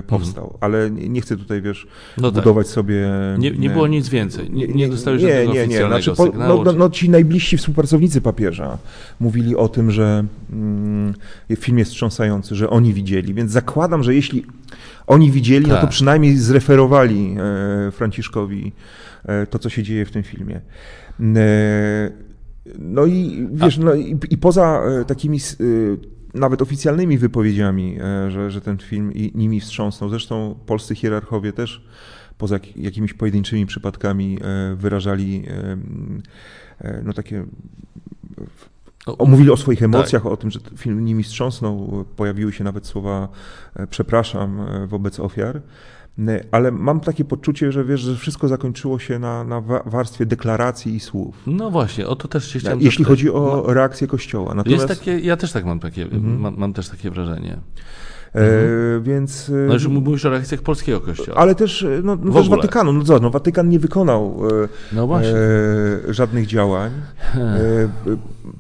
Speaker 1: powstał, ale nie nie chcę tutaj, wiesz,
Speaker 2: No tak.
Speaker 1: budować sobie...
Speaker 2: Nie, nie było nic więcej. Nie, nie dostałeś żadnego oficjalnego
Speaker 1: Znaczy, po-
Speaker 2: sygnału.
Speaker 1: no, no, no, ci najbliżsi współpracownicy papieża mówili o tym, że mm, film jest wstrząsający, że oni widzieli, więc zakładam, że jeśli oni widzieli, no to
Speaker 2: Tak.
Speaker 1: przynajmniej zreferowali e, Franciszkowi e, to, co się dzieje w tym filmie. E, no i wiesz, no i, i poza e, takimi e, nawet oficjalnymi wypowiedziami, e, że, że ten film i nimi wstrząsnął, zresztą polscy hierarchowie też poza jak- jakimiś pojedynczymi przypadkami e, wyrażali e, no takie
Speaker 2: O,
Speaker 1: o, mówili o swoich emocjach, o tym, że film nimi wstrząsnął. Pojawiły się nawet słowa przepraszam wobec ofiar. E, Ale mam takie poczucie, że wiesz, że wszystko zakończyło się na, na wa- warstwie deklaracji i słów.
Speaker 2: No właśnie, o to też się chciałem
Speaker 1: Jeśli
Speaker 2: zapytać.
Speaker 1: chodzi o reakcję Kościoła. Natomiast,
Speaker 2: Jest takie, ja też tak mam takie,
Speaker 1: Mhm.
Speaker 2: mam, mam też takie wrażenie.
Speaker 1: e, więc... e,
Speaker 2: No już mówisz o reakcjach polskiego kościoła.
Speaker 1: ale też, no, no też. Watykanu. No, no Watykan nie wykonał e,
Speaker 2: No właśnie.
Speaker 1: e, żadnych działań.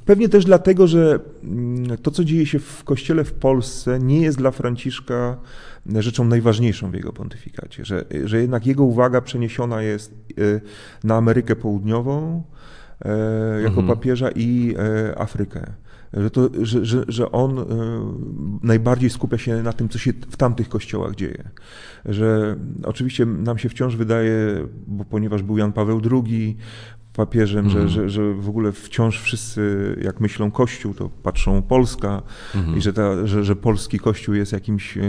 Speaker 1: Pewnie też dlatego, że mm, to, co dzieje się w kościele w Polsce, nie jest dla Franciszka rzeczą najważniejszą w jego pontyfikacie, że, że jednak jego uwaga przeniesiona jest e, na Amerykę Południową e, jako
Speaker 2: Mhm.
Speaker 1: papieża i e, Afrykę. Że, to, że, że, że on najbardziej skupia się na tym, co się w tamtych kościołach dzieje. Że oczywiście nam się wciąż wydaje, bo ponieważ był Jan Paweł II papieżem,
Speaker 2: Mhm.
Speaker 1: że, że, że w ogóle wciąż wszyscy, jak myślą Kościół, to patrzą Polska
Speaker 2: Mhm.
Speaker 1: i że, ta, że, że polski Kościół jest jakimś e,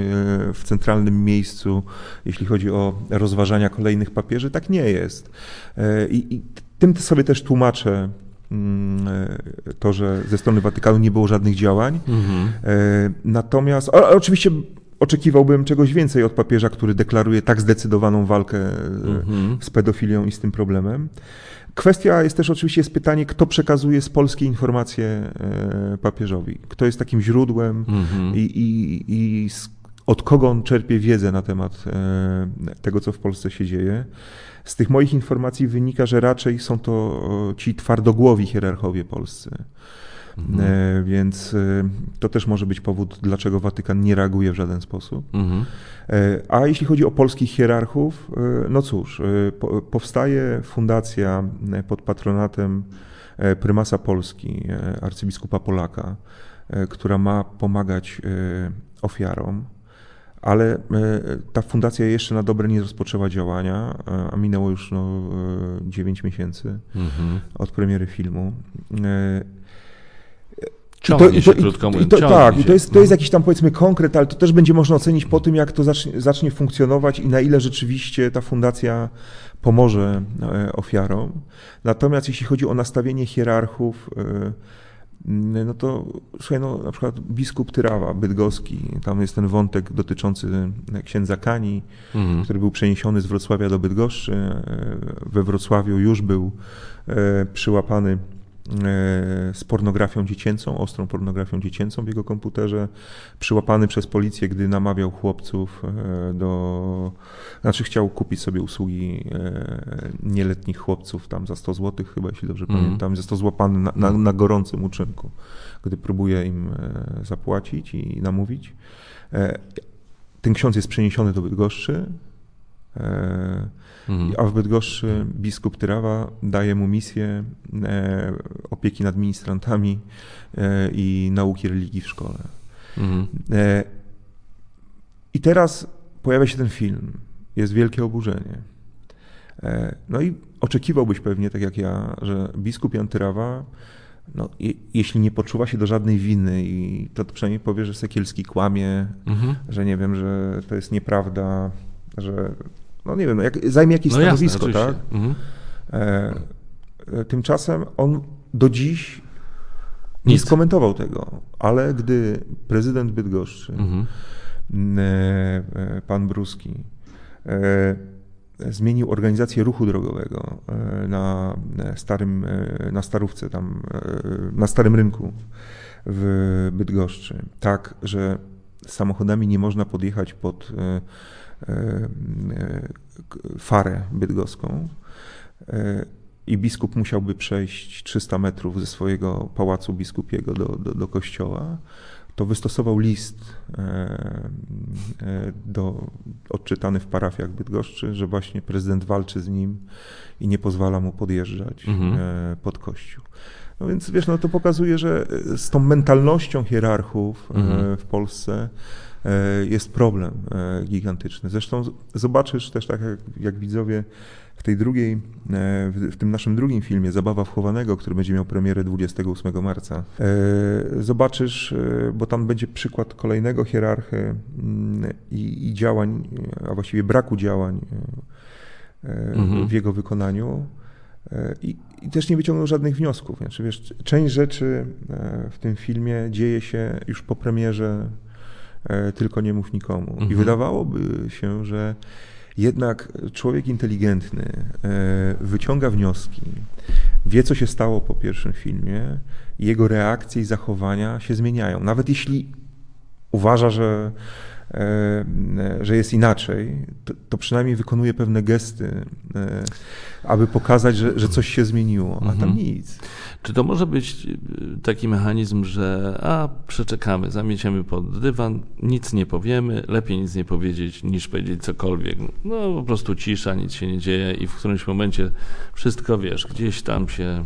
Speaker 1: w centralnym miejscu, jeśli chodzi o rozważania kolejnych papieży. Tak nie jest. E, I, i tym sobie też tłumaczę mm, e, to, że ze strony Watykanu nie było żadnych działań.
Speaker 2: Mhm.
Speaker 1: Natomiast, a, oczywiście oczekiwałbym czegoś więcej od papieża, który deklaruje tak zdecydowaną walkę z pedofilią i z tym problemem. Kwestia jest też oczywiście jest pytanie, kto przekazuje z Polski informacje e, papieżowi. Kto jest takim źródłem
Speaker 2: Mhm.
Speaker 1: i, i, i od kogo on czerpie wiedzę na temat e, tego, co w Polsce się dzieje. Z tych moich informacji wynika, że raczej są to ci twardogłowi hierarchowie polscy.
Speaker 2: Mhm.
Speaker 1: E, Więc e, to też może być powód, dlaczego Watykan nie reaguje w żaden sposób.
Speaker 2: Mhm.
Speaker 1: E, A jeśli chodzi o polskich hierarchów, no cóż, po- powstaje fundacja pod patronatem prymasa Polski, arcybiskupa Polaka, która ma pomagać ofiarom. Ale ta fundacja jeszcze na dobre nie rozpoczęła działania, a minęło już no, 9 miesięcy
Speaker 2: Mhm.
Speaker 1: od premiery filmu. E,
Speaker 2: Ciągnie się, krótko
Speaker 1: i
Speaker 2: mówiąc.
Speaker 1: to, tak, i
Speaker 2: się.
Speaker 1: to jest, to
Speaker 2: No.
Speaker 1: jest jakiś tam powiedzmy konkret, ale to też będzie można ocenić po tym, jak to zacznie, zacznie funkcjonować i na ile rzeczywiście ta fundacja pomoże e, ofiarom. Natomiast jeśli chodzi o nastawienie hierarchów, e, no to słuchaj, no, na przykład biskup Tyrawa, bydgoski, tam jest ten wątek dotyczący księdza Kani,
Speaker 2: Mhm.
Speaker 1: który był przeniesiony z Wrocławia do Bydgoszczy. E, We Wrocławiu już był e, przyłapany e, z pornografią dziecięcą, ostrą pornografią dziecięcą w jego komputerze, przyłapany przez policję, gdy namawiał chłopców e, do... Znaczy chciał kupić sobie usługi e, nieletnich chłopców tam za 100 zł chyba, jeśli dobrze
Speaker 2: Mhm.
Speaker 1: pamiętam, został złapany na, na, na gorącym uczynku, gdy próbuje im e, zapłacić i namówić. E, Ten ksiądz jest przeniesiony do Bydgoszczy, e,
Speaker 2: Mhm.
Speaker 1: a w Bydgoszczy biskup Tyrawa daje mu misję e, opieki nad ministrantami e, i nauki religii w szkole.
Speaker 2: Mhm.
Speaker 1: E, I teraz pojawia się ten film. Jest wielkie oburzenie. No i oczekiwałbyś pewnie, tak jak ja, że biskup Jan Tyrawa, no, je, jeśli nie poczuwa się do żadnej winy, i to przynajmniej powie, że Sekielski kłamie,
Speaker 2: Mhm.
Speaker 1: że nie wiem, że to jest nieprawda, że no nie wiem, no jak, zajmie jakieś
Speaker 2: No jasne,
Speaker 1: stanowisko,
Speaker 2: oczywiście.
Speaker 1: tak?
Speaker 2: Mhm.
Speaker 1: E, e, tymczasem on do dziś nie
Speaker 2: Nic.
Speaker 1: skomentował tego, ale gdy prezydent Bydgoszczy,
Speaker 2: Mhm.
Speaker 1: e, e, pan Bruski, e, zmienił organizację ruchu drogowego e, na starym, na starówce tam, na starym rynku w Bydgoszczy, tak, że samochodami nie można podjechać pod farę bydgoską e, i biskup musiałby przejść 300 metrów ze swojego pałacu biskupiego do, do, do kościoła, to wystosował list e, e, do, odczytany w parafiach Bydgoszczy, że właśnie prezydent walczy z nim i nie pozwala mu podjeżdżać
Speaker 2: Mhm.
Speaker 1: e, pod kościół. No więc wiesz, no to pokazuje, że e, z tą mentalnością hierarchów e,
Speaker 2: Mhm.
Speaker 1: w Polsce e, jest problem e, gigantyczny. Zresztą zobaczysz też tak jak, jak widzowie w tej drugiej, e, w, tym naszym drugim filmie Zabawa wchowanego, który będzie miał premierę 28 marca. E, Zobaczysz, e, bo tam będzie przykład kolejnego hierarchy mm, i, i działań, e, a właściwie braku działań e, e,
Speaker 2: Mhm.
Speaker 1: w jego wykonaniu. E, I, I też nie wyciągnął żadnych wniosków. Znaczy, wiesz, część rzeczy e, w tym filmie dzieje się już po premierze e, Tylko nie mów nikomu. I
Speaker 2: Mhm.
Speaker 1: wydawałoby się, że jednak człowiek inteligentny e, wyciąga wnioski, wie co się stało po pierwszym filmie, i jego reakcje i zachowania się zmieniają. Nawet jeśli uważa, że, e, że jest inaczej, to, to przynajmniej wykonuje pewne gesty, e, aby pokazać, że, że coś się zmieniło, a tam
Speaker 2: Mhm.
Speaker 1: nic.
Speaker 2: Czy to może być y, taki mechanizm, że a przeczekamy, zamieciemy pod dywan, nic nie powiemy, lepiej nic nie powiedzieć niż powiedzieć cokolwiek. No po prostu cisza, nic się nie dzieje i w którymś momencie wszystko wiesz, gdzieś tam się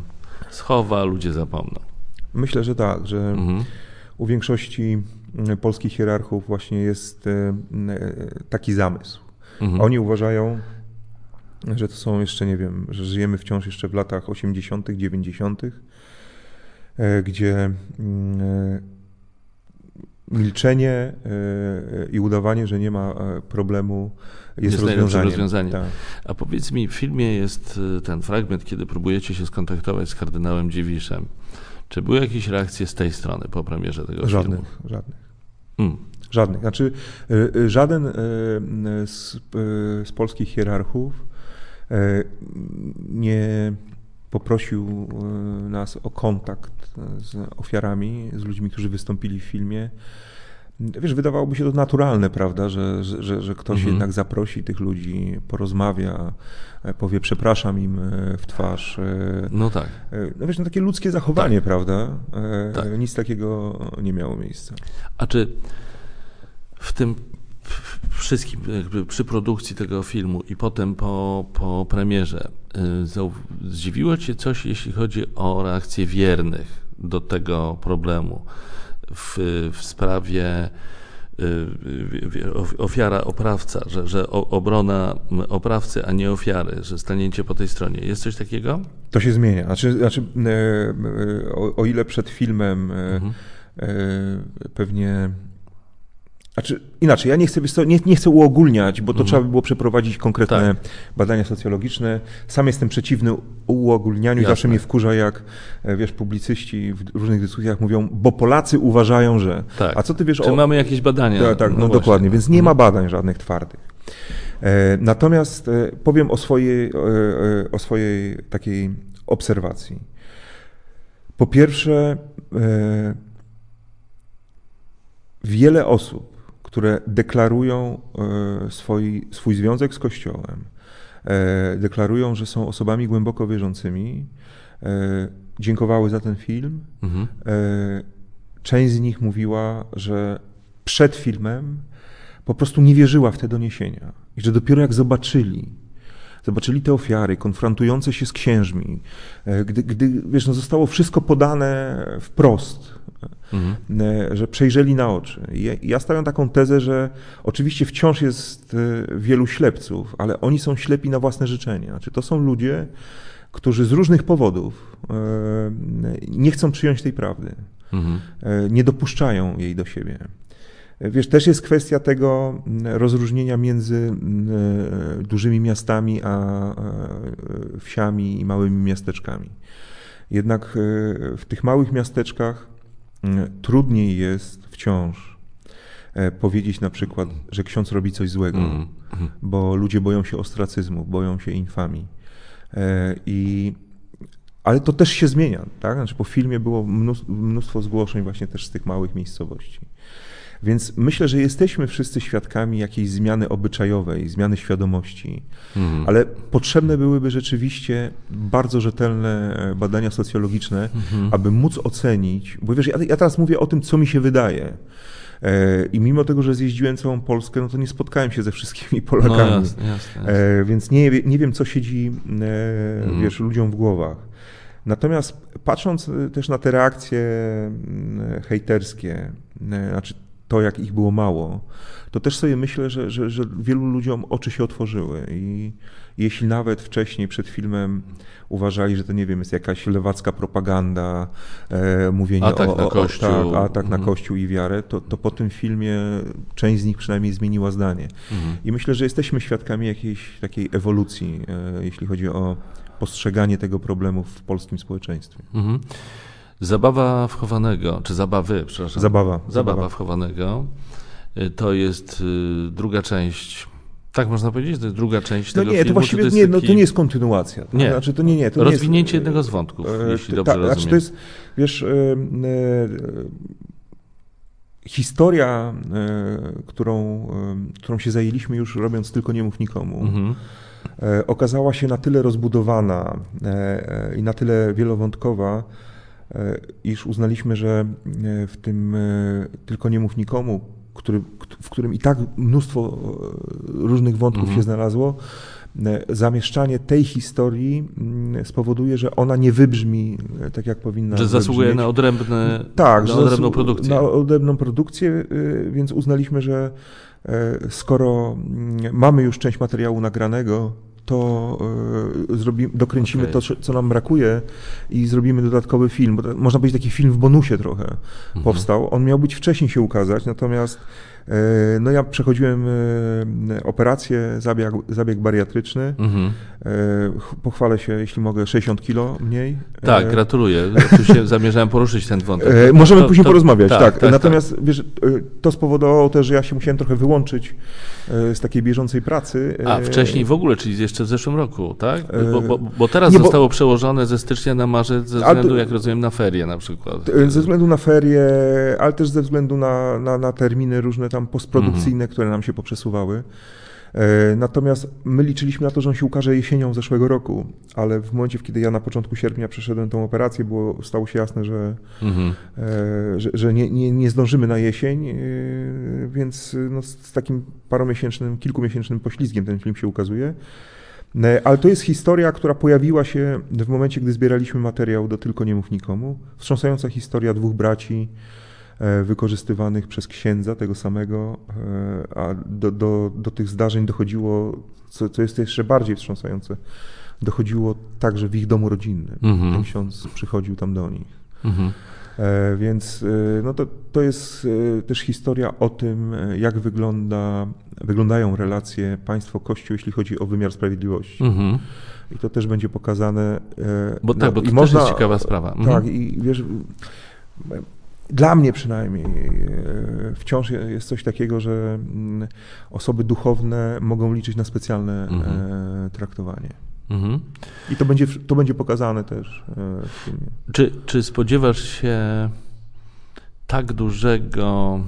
Speaker 2: schowa, ludzie zapomną.
Speaker 1: Myślę, że tak, że
Speaker 2: Mhm.
Speaker 1: u większości polskich hierarchów właśnie jest e, e, taki zamysł.
Speaker 2: Mhm.
Speaker 1: Oni uważają, że to są jeszcze, nie wiem, że żyjemy wciąż jeszcze w latach 80., 90., e, gdzie mm, e, milczenie e, i udawanie, że nie ma problemu jest,
Speaker 2: Jest
Speaker 1: rozwiązaniem.
Speaker 2: rozwiązaniem.
Speaker 1: Tak.
Speaker 2: A powiedz mi, w filmie jest ten fragment, kiedy próbujecie się skontaktować z kardynałem Dziewiszem. Czy były jakieś reakcje z tej strony po premierze tego
Speaker 1: Żadnych,
Speaker 2: filmu?
Speaker 1: żadnych.
Speaker 2: Mm.
Speaker 1: Żadnych. Znaczy, żaden z, z polskich hierarchów nie, poprosił nas o kontakt z ofiarami, z ludźmi, którzy wystąpili w filmie. Wiesz, wydawałoby się to naturalne, prawda, że, że, że ktoś mhm. jednak zaprosi tych ludzi, porozmawia, e, powie przepraszam im e, w twarz. E,
Speaker 2: no tak.
Speaker 1: No wiesz, no takie ludzkie zachowanie, tak. prawda? Tak. Nic takiego nie miało miejsca.
Speaker 2: A czy w tym wszystkim, przy produkcji tego filmu i potem po, po premierze, zdziwiło Cię coś, jeśli chodzi o reakcję wiernych do tego problemu? w, w sprawie y, ofiara, oprawca, że, że obrona oprawcy, a nie ofiary, że staniecie po tej stronie. Jest coś takiego?
Speaker 1: To się zmienia. Znaczy, znaczy o, o ile przed filmem e, mhm. pewnie znaczy, inaczej, ja nie chcę, nie, nie chcę uogólniać, bo to mhm. trzeba by było przeprowadzić konkretne tak. badania socjologiczne. Sam jestem przeciwny uogólnianiu i zawsze mnie wkurza, jak e, wiesz, publicyści w różnych dyskusjach mówią, bo Polacy uważają, że.
Speaker 2: Tak. A co ty wiesz Czy o. mamy jakieś badania?
Speaker 1: Tak, tak no, no dokładnie, więc nie ma mhm. badań żadnych twardych. E, natomiast e, powiem o swojej, o swojej takiej obserwacji. Po pierwsze, wiele osób które deklarują e, swój, swój związek z Kościołem, e, deklarują, że są osobami głęboko wierzącymi, e, dziękowały za ten film. Mhm. Część z nich mówiła, że przed filmem po prostu nie wierzyła w te doniesienia i że dopiero jak zobaczyli, zobaczyli te ofiary konfrontujące się z księżmi, gdy, gdy wiesz, no zostało wszystko podane wprost, mhm. że przejrzeli na oczy. Ja stawiam taką tezę, że oczywiście wciąż jest e, wielu ślepców, ale oni są ślepi na własne życzenia. Znaczy, to są ludzie, którzy z różnych powodów e, nie chcą przyjąć tej prawdy, mhm. nie dopuszczają jej do siebie. Wiesz, też jest kwestia tego rozróżnienia między dużymi miastami a wsiami i małymi miasteczkami. Jednak w tych małych miasteczkach trudniej jest wciąż e, powiedzieć na przykład, że ksiądz robi coś złego, mm bo ludzie boją się ostracyzmu, boją się infamii. E, I, ale to też się zmienia, tak? Znaczy po filmie było mnóstwo zgłoszeń właśnie też z tych małych miejscowości. Więc myślę, że jesteśmy wszyscy świadkami jakiejś zmiany obyczajowej, zmiany świadomości, mhm. ale potrzebne byłyby rzeczywiście bardzo rzetelne e, badania socjologiczne, mhm. aby móc ocenić, bo wiesz, ja, ja teraz mówię o tym, co mi się wydaje. E, I mimo tego, że zjeździłem całą Polskę, no to nie spotkałem się ze wszystkimi Polakami. No jasne, jasne, jasne. E, więc nie, nie wiem, co siedzi mhm. wiesz, ludziom w głowach. Natomiast patrząc też na te reakcje hejterskie, znaczy to, jak ich było mało, to też sobie myślę, że, że, że wielu ludziom oczy się otworzyły i jeśli nawet wcześniej przed filmem uważali, że to nie wiem, jest jakaś lewacka propaganda, e, mówienie
Speaker 2: atak
Speaker 1: o,
Speaker 2: na kościół. O,
Speaker 1: tak, atak mhm. na kościół i wiarę, to, to po tym filmie część z nich przynajmniej zmieniła zdanie. Mhm. I myślę, że jesteśmy świadkami jakiejś takiej ewolucji, e, jeśli chodzi o postrzeganie tego problemu w polskim społeczeństwie. Mhm.
Speaker 2: Zabawa wchowanego, czy zabawy, przepraszam.
Speaker 1: Zabawa.
Speaker 2: Zabawa, zabawa wchowanego. Y, to jest y, druga część tak można powiedzieć? To jest druga część
Speaker 1: no
Speaker 2: tego
Speaker 1: nie,
Speaker 2: filmu?
Speaker 1: To właściwie to nie, no to nie jest kontynuacja. Tak?
Speaker 2: Nie. Znaczy, to nie, nie, to Rozwinięcie nie jest, jednego z wątków, e, jeśli dobrze ta, rozumiem. Znaczy
Speaker 1: to jest, wiesz, e, e, historia, e, którą, e, którą się zajęliśmy już robiąc Tylko nie mów nikomu, mhm. E, okazała się na tyle rozbudowana i na tyle wielowątkowa, E, iż uznaliśmy, że e, w tym e, tylko nie mów nikomu, który, w którym i tak mnóstwo różnych wątków mhm. się znalazło, zamieszczanie tej historii mm, spowoduje, że ona nie wybrzmi tak, jak powinna.
Speaker 2: Że zasługuje na, odrębne,
Speaker 1: tak,
Speaker 2: na odrębną produkcję.
Speaker 1: Na odrębną produkcję, więc uznaliśmy, że skoro mm, mamy już część materiału nagranego, to e, zrobimy, dokręcimy okay. to, co nam brakuje i zrobimy dodatkowy film. Bo można powiedzieć, taki film w bonusie trochę mhm. powstał. On miał być wcześniej się ukazać, natomiast no ja przechodziłem e, operację, zabieg, zabieg bariatryczny. Mhm. Pochwalę się, jeśli mogę, 60 kilo mniej.
Speaker 2: Tak, gratuluję. Zamierzałem poruszyć ten wątek.
Speaker 1: Możemy to, później to, porozmawiać, tak. tak, tak Natomiast tak. Wiesz, to spowodowało też, że ja się musiałem trochę wyłączyć z takiej bieżącej pracy.
Speaker 2: A wcześniej w ogóle, czyli jeszcze w zeszłym roku, tak? Bo, bo, bo teraz Nie, zostało bo... przełożone ze stycznia na marzec ze względu, to, jak rozumiem, na ferie na przykład.
Speaker 1: Ze względu na ferie, ale też ze względu na, na, na terminy różne tam postprodukcyjne, mhm. które nam się poprzesuwały. E, natomiast my liczyliśmy na to, że on się ukaże jesienią zeszłego roku, ale w momencie, kiedy ja na początku sierpnia przeszedłem tą operację, było, stało się jasne, że, mhm. E, że, że nie, nie, nie, zdążymy na jesień, e, więc no, z takim paromiesięcznym, kilkumiesięcznym poślizgiem ten film się ukazuje. Ale to jest historia, która pojawiła się w momencie, gdy zbieraliśmy materiał do Tylko nie mów nikomu. Wstrząsająca historia dwóch braci, wykorzystywanych przez księdza tego samego, e, a do, do, do tych zdarzeń dochodziło, co, co jest jeszcze bardziej wstrząsające, dochodziło także w ich domu rodzinnym. Mhm. Ten ksiądz przychodził tam do nich. Mhm. E, więc no to, to jest też historia o tym, jak wygląda, wyglądają relacje państwo-kościół, jeśli chodzi o wymiar sprawiedliwości. Mhm. I to też będzie pokazane.
Speaker 2: Bo tak, no, bo to można, jest ciekawa sprawa.
Speaker 1: Tak, mhm. i wiesz, dla mnie przynajmniej e, wciąż jest coś takiego, że mm, osoby duchowne mogą liczyć na specjalne e, mhm. traktowanie. Mhm. I to będzie, to będzie pokazane też e, w filmie.
Speaker 2: Czy, czy spodziewasz się tak dużego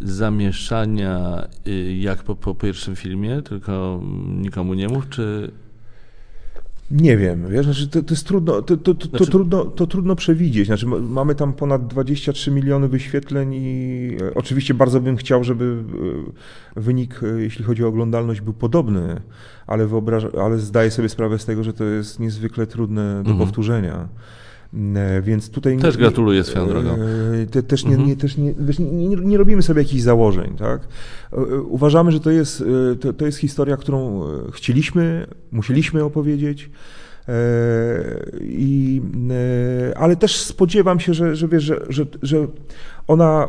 Speaker 2: zamieszania y, jak po, po pierwszym filmie, tylko nikomu nie mów, czy
Speaker 1: nie wiem, wiesz, znaczy to, to jest trudno, to, to, to, znaczy... to, trudno, to trudno przewidzieć. Znaczy, mamy tam ponad 23 miliony wyświetleń i e, oczywiście bardzo bym chciał, żeby e, wynik, e, jeśli chodzi o oglądalność, był podobny, ale, wyobraż, ale zdaję sobie sprawę z tego, że to jest niezwykle trudne do mhm. powtórzenia. E, więc tutaj
Speaker 2: też gratuluję swoją e, drogą.
Speaker 1: Te, też, nie, mhm. nie, też nie, nie, nie, robimy sobie jakichś założeń. Tak? E, uważamy, że to jest, to, to jest historia, którą chcieliśmy, musieliśmy opowiedzieć. I, ale też spodziewam się, że, że, wiesz, że, że, że ona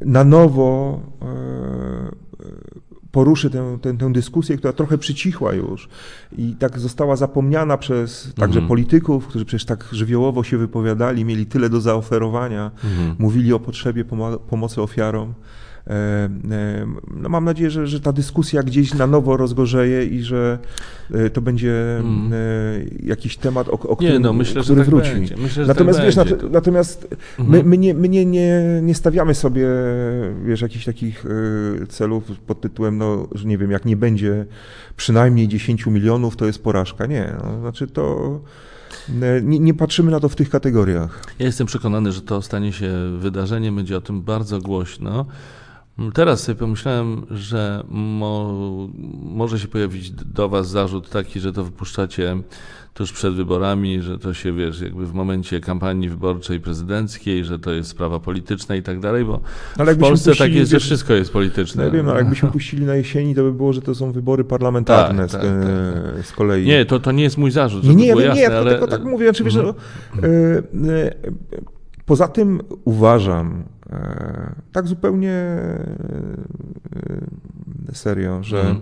Speaker 1: na nowo poruszy tę, tę, tę dyskusję, która trochę przycichła już i tak została zapomniana przez także mhm. polityków, którzy przecież tak żywiołowo się wypowiadali, mieli tyle do zaoferowania, mhm. mówili o potrzebie pomocy ofiarom. E, e, no mam nadzieję, że, że ta dyskusja gdzieś na nowo rozgorzeje i że e, to będzie mm. jakiś temat, o, o którym, nie, no, myślę, który tak wróci. Myślę, natomiast tak wiesz, będzie. natomiast mhm. my, my, nie, my nie, nie, nie stawiamy sobie wiesz, jakichś takich celów pod tytułem, no, że nie wiem, jak nie będzie przynajmniej 10 milionów, to jest porażka. Nie, no, znaczy to nie, nie, patrzymy na to w tych kategoriach.
Speaker 2: Ja jestem przekonany, że to stanie się wydarzeniem, będzie o tym bardzo głośno. Teraz sobie pomyślałem, że mo, może się pojawić do Was zarzut taki, że to wypuszczacie tuż przed wyborami, że to się, wiesz, jakby w momencie kampanii wyborczej prezydenckiej, że to jest sprawa polityczna i tak dalej, bo ale w Polsce puścili, tak jest, że wszystko jest polityczne.
Speaker 1: Ja wiem, ale jakbyśmy puścili na jesieni, to by było, że to są wybory parlamentarne tak, z, tak, tak, tak. z, kolei.
Speaker 2: Nie, to, to nie jest mój zarzut, nie, nie, jasne, nie,
Speaker 1: ale... tylko tak mówię, oczywiście, mhm. że... E, poza tym uważam, E, tak zupełnie e, serio, że mhm.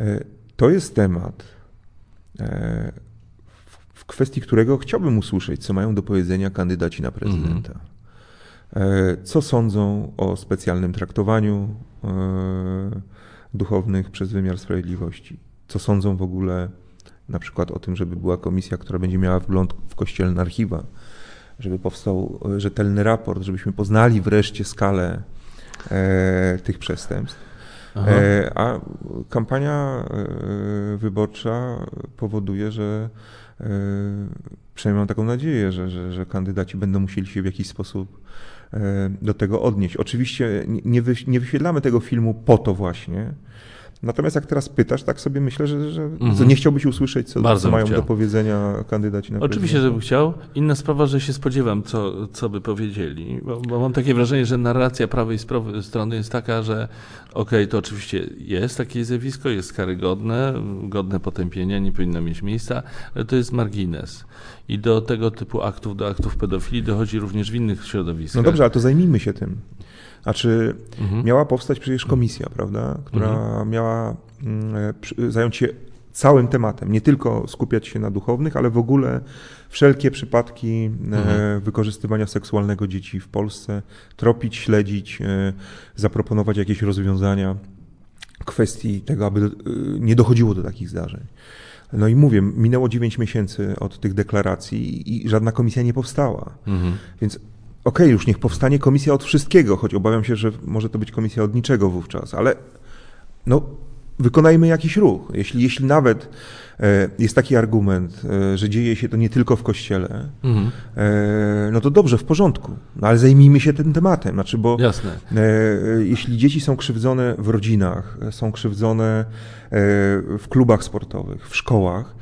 Speaker 1: E, to jest temat, w kwestii którego chciałbym usłyszeć, co mają do powiedzenia kandydaci na prezydenta. Mhm. Co sądzą o specjalnym traktowaniu duchownych przez wymiar sprawiedliwości? Co sądzą w ogóle na przykład o tym, żeby była komisja, która będzie miała wgląd w kościelne archiwa? Żeby powstał rzetelny raport, żebyśmy poznali wreszcie skalę e, tych przestępstw. E, a kampania e, wyborcza powoduje, że e, przynajmniej mam taką nadzieję, że, że, że kandydaci będą musieli się w jakiś sposób e, do tego odnieść. Oczywiście nie, nie wyświetlamy tego filmu po to właśnie, Natomiast jak teraz pytasz, tak sobie myślę, że, że mhm. nie chciałbyś usłyszeć, co, co mają chciał. do powiedzenia kandydaci na
Speaker 2: Oczywiście, żebym chciał. Inna sprawa, że się spodziewam, co, co by powiedzieli, bo, bo mam takie wrażenie, że narracja prawej strony jest taka, że okej, okay, to oczywiście jest takie zjawisko, jest karygodne, godne potępienia, nie powinno mieć miejsca, ale to jest margines. I do tego typu aktów, do aktów pedofilii dochodzi również w innych środowiskach.
Speaker 1: No dobrze, ale to zajmijmy się tym. Znaczy, mhm. miała powstać przecież komisja, prawda, która mhm. miała mm, zająć się całym tematem, nie tylko skupiać się na duchownych, ale w ogóle wszelkie przypadki mhm. wykorzystywania seksualnego dzieci w Polsce, tropić, śledzić, zaproponować jakieś rozwiązania kwestii tego, aby nie dochodziło do takich zdarzeń. No i mówię, minęło 9 miesięcy od tych deklaracji i żadna komisja nie powstała. Mhm. Więc okej, okay, już niech powstanie komisja od wszystkiego, choć obawiam się, że może to być komisja od niczego wówczas, ale no, wykonajmy jakiś ruch. Jeśli, jeśli nawet e, jest taki argument, e, że dzieje się to nie tylko w kościele, mhm. E, no to dobrze, w porządku, no ale zajmijmy się tym tematem. Znaczy, bo
Speaker 2: Jasne.
Speaker 1: jeśli dzieci są krzywdzone w rodzinach, są krzywdzone w klubach sportowych, w szkołach,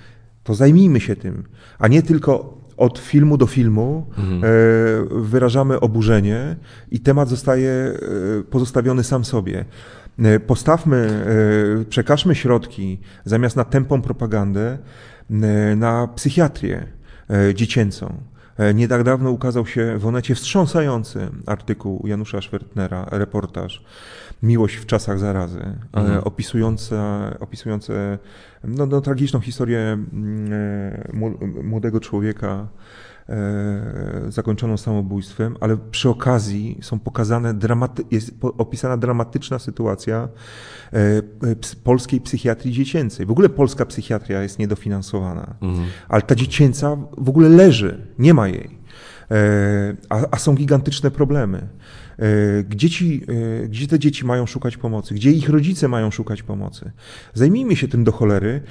Speaker 1: to zajmijmy się tym, a nie tylko od filmu do filmu mhm. wyrażamy oburzenie i temat zostaje pozostawiony sam sobie. E, postawmy, e, przekażmy środki zamiast na tępą propagandę e, na psychiatrię dziecięcą. Nie tak dawno ukazał się w Onecie wstrząsający artykuł Janusza Schwertnera, reportaż Miłość w czasach zarazy, mhm. opisujące, opisujące no, no, tragiczną historię mm, młodego człowieka, E, zakończoną samobójstwem, ale przy okazji są pokazane dramaty, jest opisana dramatyczna sytuacja e, polskiej psychiatrii dziecięcej. W ogóle polska psychiatria jest niedofinansowana, mhm. ale ta dziecięca w ogóle leży, nie ma jej. E, a, a są gigantyczne problemy. Gdzie, ci, gdzie te dzieci mają szukać pomocy? Gdzie ich rodzice mają szukać pomocy? Zajmijmy się tym do cholery,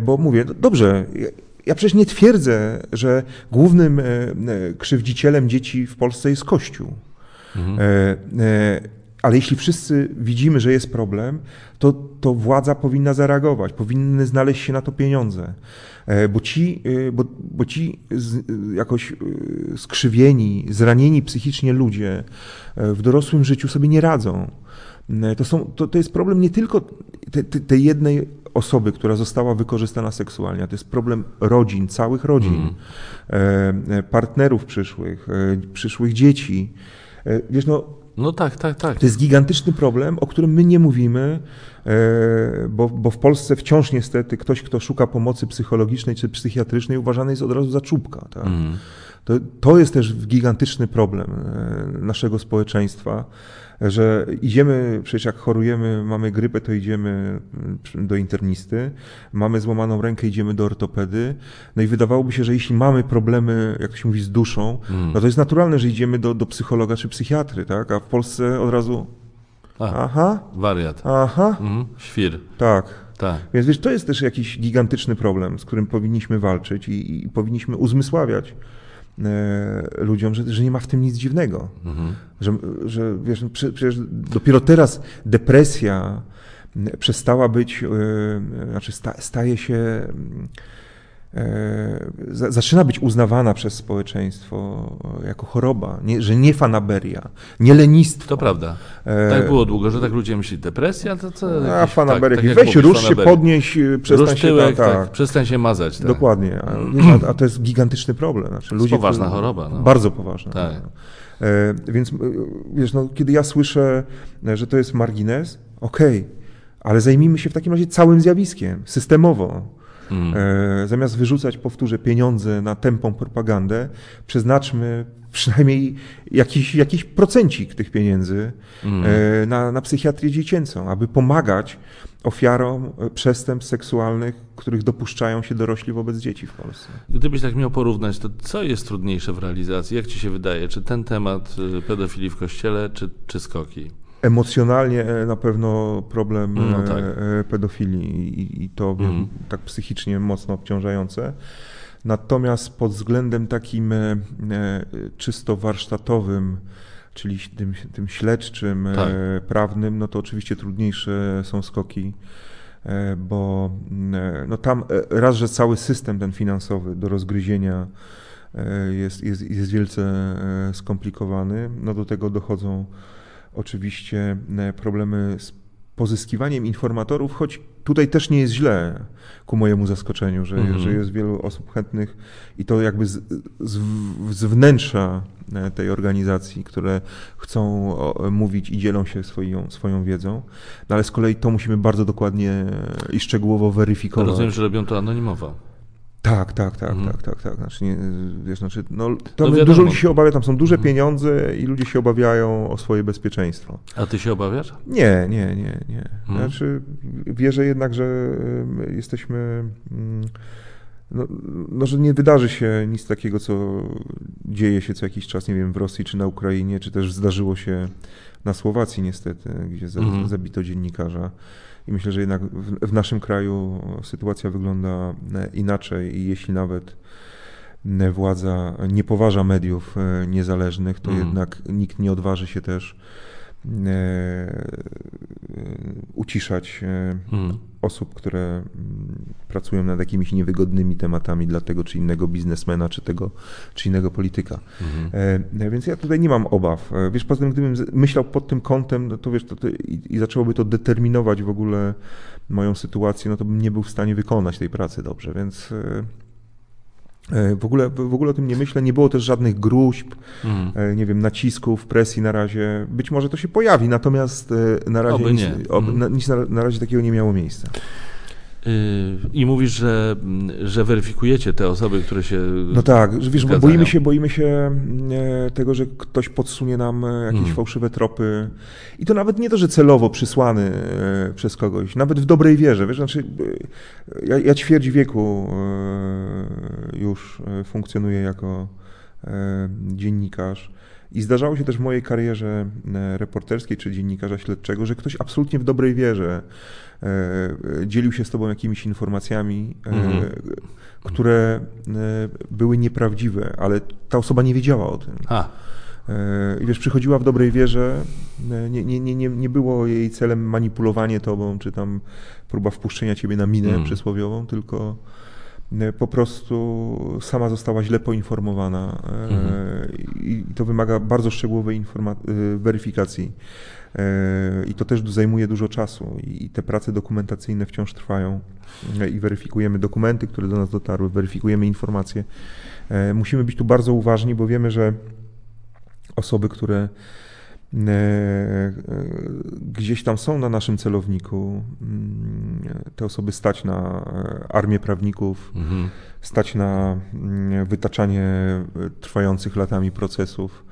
Speaker 1: bo mówię, no dobrze, ja przecież nie twierdzę, że głównym e, e, krzywdzicielem dzieci w Polsce jest Kościół. Mhm. E, ale jeśli wszyscy widzimy, że jest problem, to, to władza powinna zareagować, powinny znaleźć się na to pieniądze. Bo ci, bo, bo ci jakoś skrzywieni, zranieni psychicznie ludzie w dorosłym życiu sobie nie radzą. To, są, to, to jest problem nie tylko tej, tej jednej osoby, która została wykorzystana seksualnie. To jest problem rodzin, całych rodzin, mm. partnerów przyszłych, e, przyszłych dzieci. Wiesz, no,
Speaker 2: no tak, tak, tak.
Speaker 1: To jest gigantyczny problem, o którym my nie mówimy, bo, bo w Polsce wciąż niestety ktoś, kto szuka pomocy psychologicznej czy psychiatrycznej, uważany jest od razu za czubka. Tak? Mm. To, to jest też gigantyczny problem naszego społeczeństwa że idziemy, przecież jak chorujemy, mamy grypę, to idziemy mm, do internisty, mamy złamaną rękę, idziemy do ortopedy. No i wydawałoby się, że jeśli mamy problemy, jak to się mówi, z duszą, mm. no to jest naturalne, że idziemy do, do psychologa czy psychiatry, tak? A w Polsce od razu.
Speaker 2: A, Aha. Wariat.
Speaker 1: Aha.
Speaker 2: Mhm. Świr.
Speaker 1: Tak. Tak. Więc wiesz, to jest też jakiś gigantyczny problem, z którym powinniśmy walczyć i, i powinniśmy uzmysławiać ludziom, że, że nie ma w tym nic dziwnego. Mhm. Że, że wiesz, przecież dopiero teraz depresja przestała być, e, znaczy staje się E, zaczyna być uznawana przez społeczeństwo jako choroba, nie, że nie fanaberia, nie lenistwo.
Speaker 2: To prawda. E, tak było długo, że tak ludzie myśleli, depresja to co?
Speaker 1: A fanaberia, tak, tak weź rusz się, podnieś, e, przestań rusz
Speaker 2: tyłek, się, tak, tak. przestań się mazać. Tak.
Speaker 1: Dokładnie, a, a, to jest gigantyczny problem. Znaczy,
Speaker 2: ludzie, poważna choroba. No.
Speaker 1: Bardzo poważna. Tak. Więc wiesz, no, kiedy ja słyszę, że to jest margines, okej, okay, ale zajmijmy się w takim razie całym zjawiskiem, systemowo. Mm. E, zamiast wyrzucać, powtórzę, pieniądze na tępą propagandę, przeznaczmy przynajmniej jakiś, jakiś procencik tych pieniędzy mm. e, na, na psychiatrię dziecięcą, aby pomagać ofiarom przestępstw seksualnych, których dopuszczają się dorośli wobec dzieci w Polsce.
Speaker 2: Gdybyś tak miał porównać, to co jest trudniejsze w realizacji? Jak ci się wydaje? Czy ten temat y, pedofilii w kościele, czy, czy skoki?
Speaker 1: Emocjonalnie e, na pewno problem no e, tak. E, pedofilii i, to mhm. tak psychicznie mocno obciążające. Natomiast pod względem takim czysto warsztatowym, czyli tym, tym śledczym, tak. prawnym, no to oczywiście trudniejsze są skoki, bo no tam raz, że cały system ten finansowy do rozgryzienia jest, jest, jest wielce skomplikowany, no do tego dochodzą oczywiście e, problemy z pozyskiwaniem informatorów, choć tutaj też nie jest źle, ku mojemu zaskoczeniu, że,
Speaker 2: Mhm.
Speaker 1: że jest wielu osób chętnych i to jakby z, z, z wnętrza e, tej organizacji, które chcą mówić i dzielą się swoją, swoją wiedzą, no ale z kolei to musimy bardzo dokładnie i szczegółowo weryfikować.
Speaker 2: Rozumiem, że robią to anonimowo.
Speaker 1: Tak, tak, tak,
Speaker 2: Mhm.
Speaker 1: tak, tak, tak. Znaczy, nie, wiesz, znaczy, no, to
Speaker 2: No
Speaker 1: dużo ludzi się obawia, tam są duże
Speaker 2: Mhm.
Speaker 1: pieniądze i ludzie się obawiają o swoje bezpieczeństwo.
Speaker 2: A ty się obawiasz?
Speaker 1: Nie, nie, nie, nie.
Speaker 2: Mhm.
Speaker 1: Znaczy, wierzę jednak, że jesteśmy. mm, No, no, że nie wydarzy się nic takiego, co dzieje się co jakiś czas, nie wiem, w Rosji czy na Ukrainie, czy też zdarzyło się na Słowacji niestety, gdzie
Speaker 2: Mhm.
Speaker 1: zabito dziennikarza. I myślę, że jednak w, w naszym kraju sytuacja wygląda e, inaczej i jeśli nawet e, władza nie poważa mediów e, niezależnych, to
Speaker 2: Mhm.
Speaker 1: jednak nikt nie odważy się też uciszać e,
Speaker 2: Mhm.
Speaker 1: osób, które mm, pracują nad jakimiś niewygodnymi tematami dla tego czy innego biznesmena, czy tego czy innego polityka.
Speaker 2: Mhm.
Speaker 1: E, Więc ja tutaj nie mam obaw. E, Wiesz, poza tym, gdybym myślał pod tym kątem, no to wiesz, to, to i, i zaczęłoby to determinować w ogóle moją sytuację, no to bym nie był w stanie wykonać tej pracy dobrze, więc e, e, w ogóle, w ogóle o tym nie myślę. Nie było też żadnych gruźb, e, nie wiem, nacisków, presji na razie. Być może to się pojawi, natomiast e, na razie nic,
Speaker 2: Mhm.
Speaker 1: na, nic na, na razie takiego nie miało miejsca.
Speaker 2: Y, I mówisz, że, że weryfikujecie te osoby, które się.
Speaker 1: No tak, wiesz,
Speaker 2: zgadzają.
Speaker 1: boimy się, boimy się e, tego, że ktoś podsunie nam e, jakieś
Speaker 2: Mm.
Speaker 1: fałszywe tropy. I to nawet nie to, że celowo przysłany e, przez kogoś, nawet w dobrej wierze. Wiesz, znaczy, ja, ja ćwierć wieku już funkcjonuję jako dziennikarz. I zdarzało się też w mojej karierze e, reporterskiej czy dziennikarza śledczego, że ktoś absolutnie w dobrej wierze e, e, dzielił się z tobą jakimiś informacjami,
Speaker 2: Mhm.
Speaker 1: które były nieprawdziwe, ale ta osoba nie wiedziała o tym.
Speaker 2: A,
Speaker 1: I wiesz, przychodziła w dobrej wierze, nie, nie, nie, nie, było jej celem manipulowanie tobą, czy tam próba wpuszczenia ciebie na minę
Speaker 2: Mm.
Speaker 1: przysłowiową, tylko po prostu sama została źle poinformowana e,
Speaker 2: Mhm.
Speaker 1: i to wymaga bardzo szczegółowej e, weryfikacji. I to też zajmuje dużo czasu i te prace dokumentacyjne wciąż trwają i weryfikujemy dokumenty, które do nas dotarły, weryfikujemy informacje. Musimy być tu bardzo uważni, bo wiemy, że osoby, które gdzieś tam są na naszym celowniku, mm, te osoby stać na e, armię prawników,
Speaker 2: mhm.
Speaker 1: stać na mm, wytaczanie e, trwających latami procesów,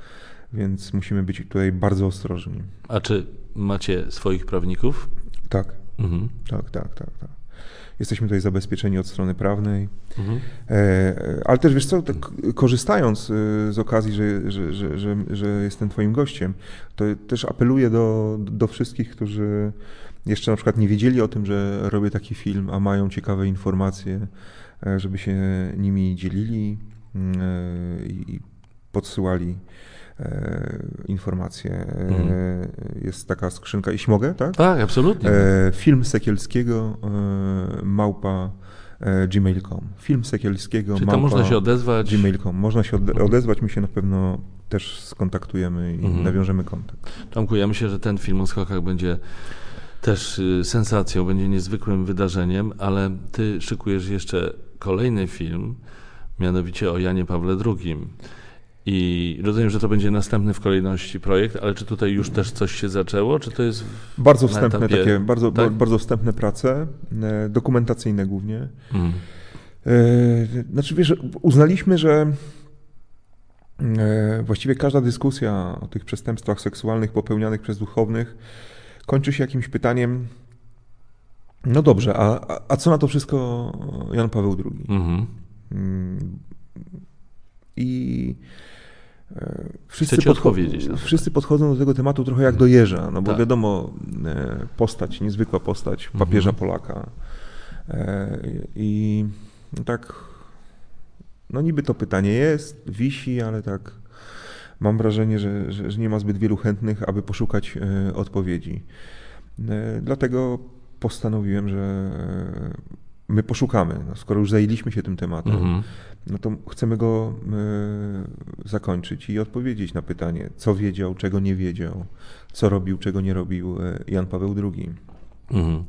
Speaker 1: więc musimy być tutaj bardzo ostrożni.
Speaker 2: A czy macie swoich prawników?
Speaker 1: Tak,
Speaker 2: Mhm.
Speaker 1: tak, tak, tak. tak. Jesteśmy tutaj zabezpieczeni od strony prawnej.
Speaker 2: Mhm.
Speaker 1: E, e, Ale też wiesz co, tak korzystając e, z okazji, że, że, że, że, że jestem Twoim gościem, to też apeluję do, do wszystkich, którzy jeszcze na przykład nie wiedzieli o tym, że robię taki film, a mają ciekawe informacje, e, żeby się nimi dzielili mm, i podsyłali informacje. E,
Speaker 2: Mhm.
Speaker 1: Jest taka skrzynka, jeśli mogę, tak?
Speaker 2: Tak, absolutnie.
Speaker 1: E, film Sekielskiego e, małpa e, gmail.com. Film Sekielskiego
Speaker 2: Czy
Speaker 1: małpa
Speaker 2: tam można się odezwać?
Speaker 1: gmail.com. Można się ode- odezwać, my się na pewno też skontaktujemy i
Speaker 2: Mhm.
Speaker 1: nawiążemy kontakt.
Speaker 2: Tomku, ja myślę, że ten film o skokach będzie też y, sensacją, będzie niezwykłym wydarzeniem, ale ty szykujesz jeszcze kolejny film, mianowicie o Janie Pawle II. I rozumiem, że to będzie następny w kolejności projekt, ale czy tutaj już też coś się zaczęło, czy to jest...
Speaker 1: Bardzo wstępne
Speaker 2: etapie-
Speaker 1: takie, bardzo,
Speaker 2: tak?
Speaker 1: bardzo wstępne prace, e, dokumentacyjne głównie.
Speaker 2: Mm.
Speaker 1: Znaczy wiesz, uznaliśmy, że e, właściwie każda dyskusja o tych przestępstwach seksualnych popełnianych przez duchownych kończy się jakimś pytaniem, no dobrze, a, a, co na to wszystko Jan Paweł II?
Speaker 2: Mhm.
Speaker 1: Mm, I wszyscy,
Speaker 2: Chcecie
Speaker 1: podcho-
Speaker 2: odpowiedzieć
Speaker 1: wszyscy podchodzą do tego tematu trochę jak do jeża, no bo
Speaker 2: Tak.
Speaker 1: wiadomo, e, postać, niezwykła postać papieża
Speaker 2: Mhm.
Speaker 1: Polaka. E, I no tak, no niby to pytanie jest, wisi, ale tak mam wrażenie, że, że, że nie ma zbyt wielu chętnych, aby poszukać e, odpowiedzi. E, Dlatego postanowiłem, że e, my poszukamy. No, skoro już zajęliśmy się tym tematem,
Speaker 2: Mhm.
Speaker 1: No to chcemy go e, zakończyć i odpowiedzieć na pytanie, co wiedział, czego nie wiedział, co robił, czego nie robił e, Jan Paweł II.
Speaker 2: Mhm.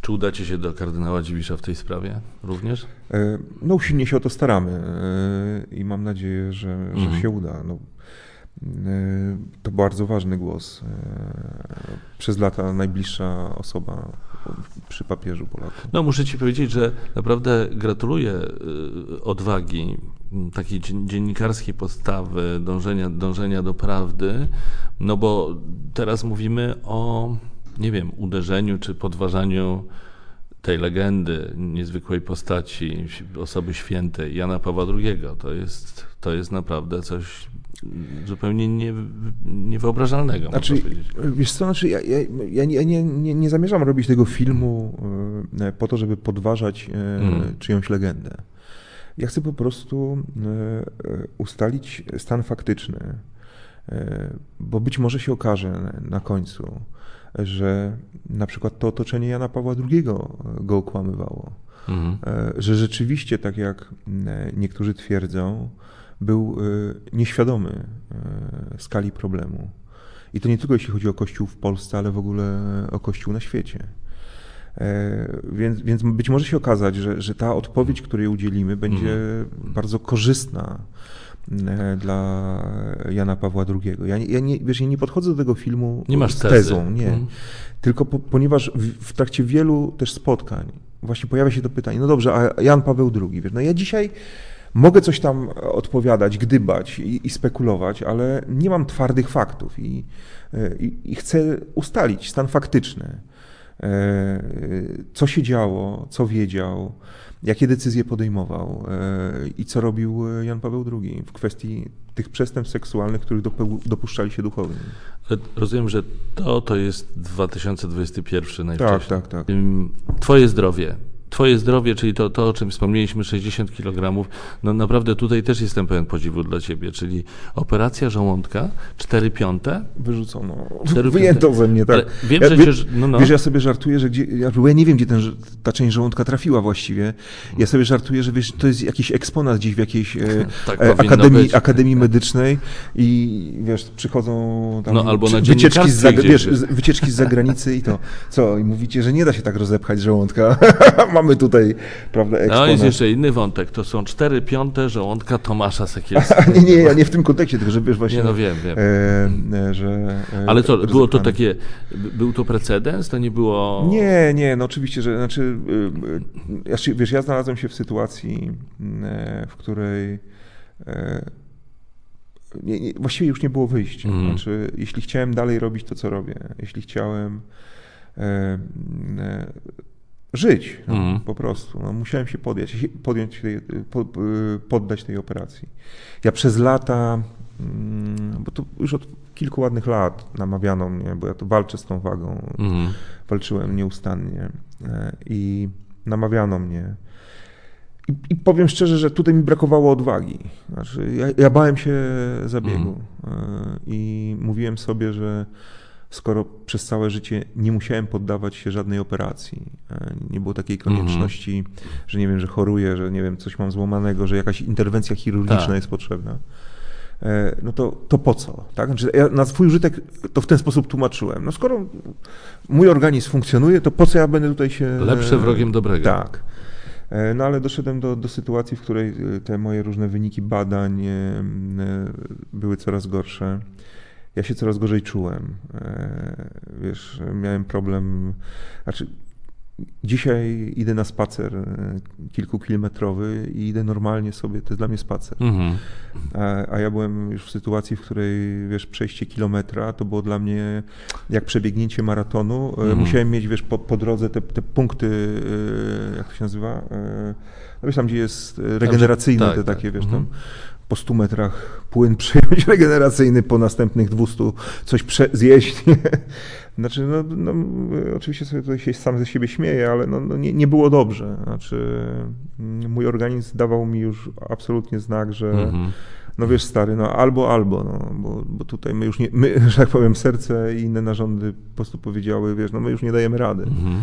Speaker 2: Czy udacie się do kardynała Dziwisza w tej sprawie również?
Speaker 1: E, no usilnie się o to staramy i mam nadzieję, że, mhm. że się uda. No, to bardzo ważny głos. Przez lata najbliższa osoba przy papieżu Polaków.
Speaker 2: No muszę ci powiedzieć, że naprawdę gratuluję odwagi, takiej dziennikarskiej podstawy, dążenia, dążenia do prawdy, no bo teraz mówimy o nie wiem, uderzeniu czy podważaniu tej legendy, niezwykłej postaci, osoby świętej Jana Pawła II. To jest, to jest naprawdę coś zupełnie nie, niewyobrażalnego.
Speaker 1: Znaczy, wiesz co, znaczy ja, ja, ja, nie, nie, nie zamierzam robić tego filmu e, po to, żeby podważać mm. czyjąś legendę. Ja chcę po prostu e, ustalić stan faktyczny, bo być może się okaże na końcu, że na przykład to otoczenie Jana Pawła II go okłamywało. Mhm. E, że rzeczywiście, tak jak e, niektórzy twierdzą, był e, nieświadomy skali problemu. I to nie tylko jeśli chodzi o Kościół w Polsce, ale w ogóle o Kościół na świecie. Więc, więc być może się okazać, że, że ta odpowiedź, której udzielimy, będzie mhm. bardzo korzystna E, dla Jana Pawła II. Ja, ja, nie, wiesz, ja nie podchodzę do tego filmu
Speaker 2: nie
Speaker 1: z tezą, nie. Hmm. Tylko po, ponieważ w, w, trakcie wielu też spotkań właśnie pojawia się to pytanie, no dobrze, a Jan Paweł II, wiesz, no ja dzisiaj mogę coś tam odpowiadać, gdybać i, i spekulować, ale nie mam twardych faktów i, e, i, i chcę ustalić stan faktyczny. E, co się działo, co wiedział, jakie decyzje podejmował e, i co robił Jan Paweł II w kwestii tych przestępstw seksualnych, których dopuszczali się duchowni.
Speaker 2: Rozumiem, że to, to jest 2021 najwcześniej.
Speaker 1: Tak, tak, tak.
Speaker 2: Twoje zdrowie Twoje zdrowie, czyli to, to o czym wspomnieliśmy, 60 kg, no naprawdę tutaj też jestem pełen podziwu dla Ciebie, czyli operacja żołądka, 4 piąte.
Speaker 1: Wyrzucono. 4 Wyjęto ze mnie, tak. Ale
Speaker 2: wiem, ja, że
Speaker 1: wiesz, no, no. wiesz, ja sobie żartuję, że gdzie, ja, ja nie wiem, gdzie ten, ta część żołądka trafiła właściwie. Ja sobie żartuję, że wiesz, to jest jakiś eksponat gdzieś w jakiejś e, tak e, akademii, akademii medycznej i wiesz, przychodzą tam
Speaker 2: no, albo na
Speaker 1: wycieczki, z, wiesz, wycieczki z zagranicy i to, co, i mówicie, że nie da się tak rozepchać żołądka. mamy tutaj, prawda, eksponat.
Speaker 2: No jest jeszcze inny wątek, to są cztery piąte żołądka Tomasza Sekielskiego.
Speaker 1: nie, nie, ja nie w tym kontekście, tylko że wiesz właśnie...
Speaker 2: Nie, no wiem, wiem.
Speaker 1: E, że,
Speaker 2: e, Ale to było to takie, był to precedens, to nie było...
Speaker 1: Nie, nie, no oczywiście, że, znaczy, e, wiesz, ja znalazłem się w sytuacji, e, w której nie, nie, właściwie już nie było wyjścia. Mm. Znaczy, jeśli chciałem dalej robić to, co robię, jeśli chciałem e, e, żyć no, mm. po prostu. No, musiałem się podjąć, podjąć tej, poddać tej operacji. Ja przez lata, mm, bo to już od kilku ładnych lat namawiano mnie, bo ja to walczę z tą wagą, mm. walczyłem nieustannie e, i namawiano mnie. I, I, powiem szczerze, że tutaj mi brakowało odwagi. Znaczy, ja, ja bałem się zabiegu mm. i mówiłem sobie, że skoro przez całe życie nie musiałem poddawać się żadnej operacji. E, nie było takiej konieczności, mm -hmm. że nie wiem, że choruję, że nie wiem, coś mam złamanego, że jakaś interwencja chirurgiczna tak. jest potrzebna. E, no to, to po co? Tak? Znaczy ja na swój użytek to w ten sposób tłumaczyłem. No skoro mój organizm funkcjonuje, to po co ja będę tutaj się...
Speaker 2: Lepsze wrogiem dobrego.
Speaker 1: Tak. E, no ale doszedłem do, do sytuacji, w której te moje różne wyniki badań były coraz gorsze ja się coraz gorzej czułem. E, wiesz, miałem problem, znaczy dzisiaj idę na spacer e, kilkukilometrowy i idę normalnie sobie, to jest dla mnie spacer. Mhm. A, a, ja byłem już w sytuacji, w której, wiesz, przejście kilometra to było dla mnie jak przebiegnięcie maratonu. E, mhm. Musiałem mieć, wiesz, po, po drodze te, te punkty, jak to się nazywa? No wiesz, tam gdzie jest regeneracyjne, tak, te takie, tak. wiesz, tam mhm po 100 metrach płyn przyjąć regeneracyjny, po następnych 200 coś prze- zjeść. Znaczy, no, no, oczywiście sobie tutaj się sam ze siebie śmieję, ale no, no nie, nie, było dobrze. Znaczy, mój organizm dawał mi już absolutnie znak, że mm-hmm. no wiesz stary, no albo, albo, no, bo, bo tutaj my już nie, my, że tak powiem, serce i inne narządy po prostu powiedziały, wiesz, no my już nie dajemy rady. Mm-hmm.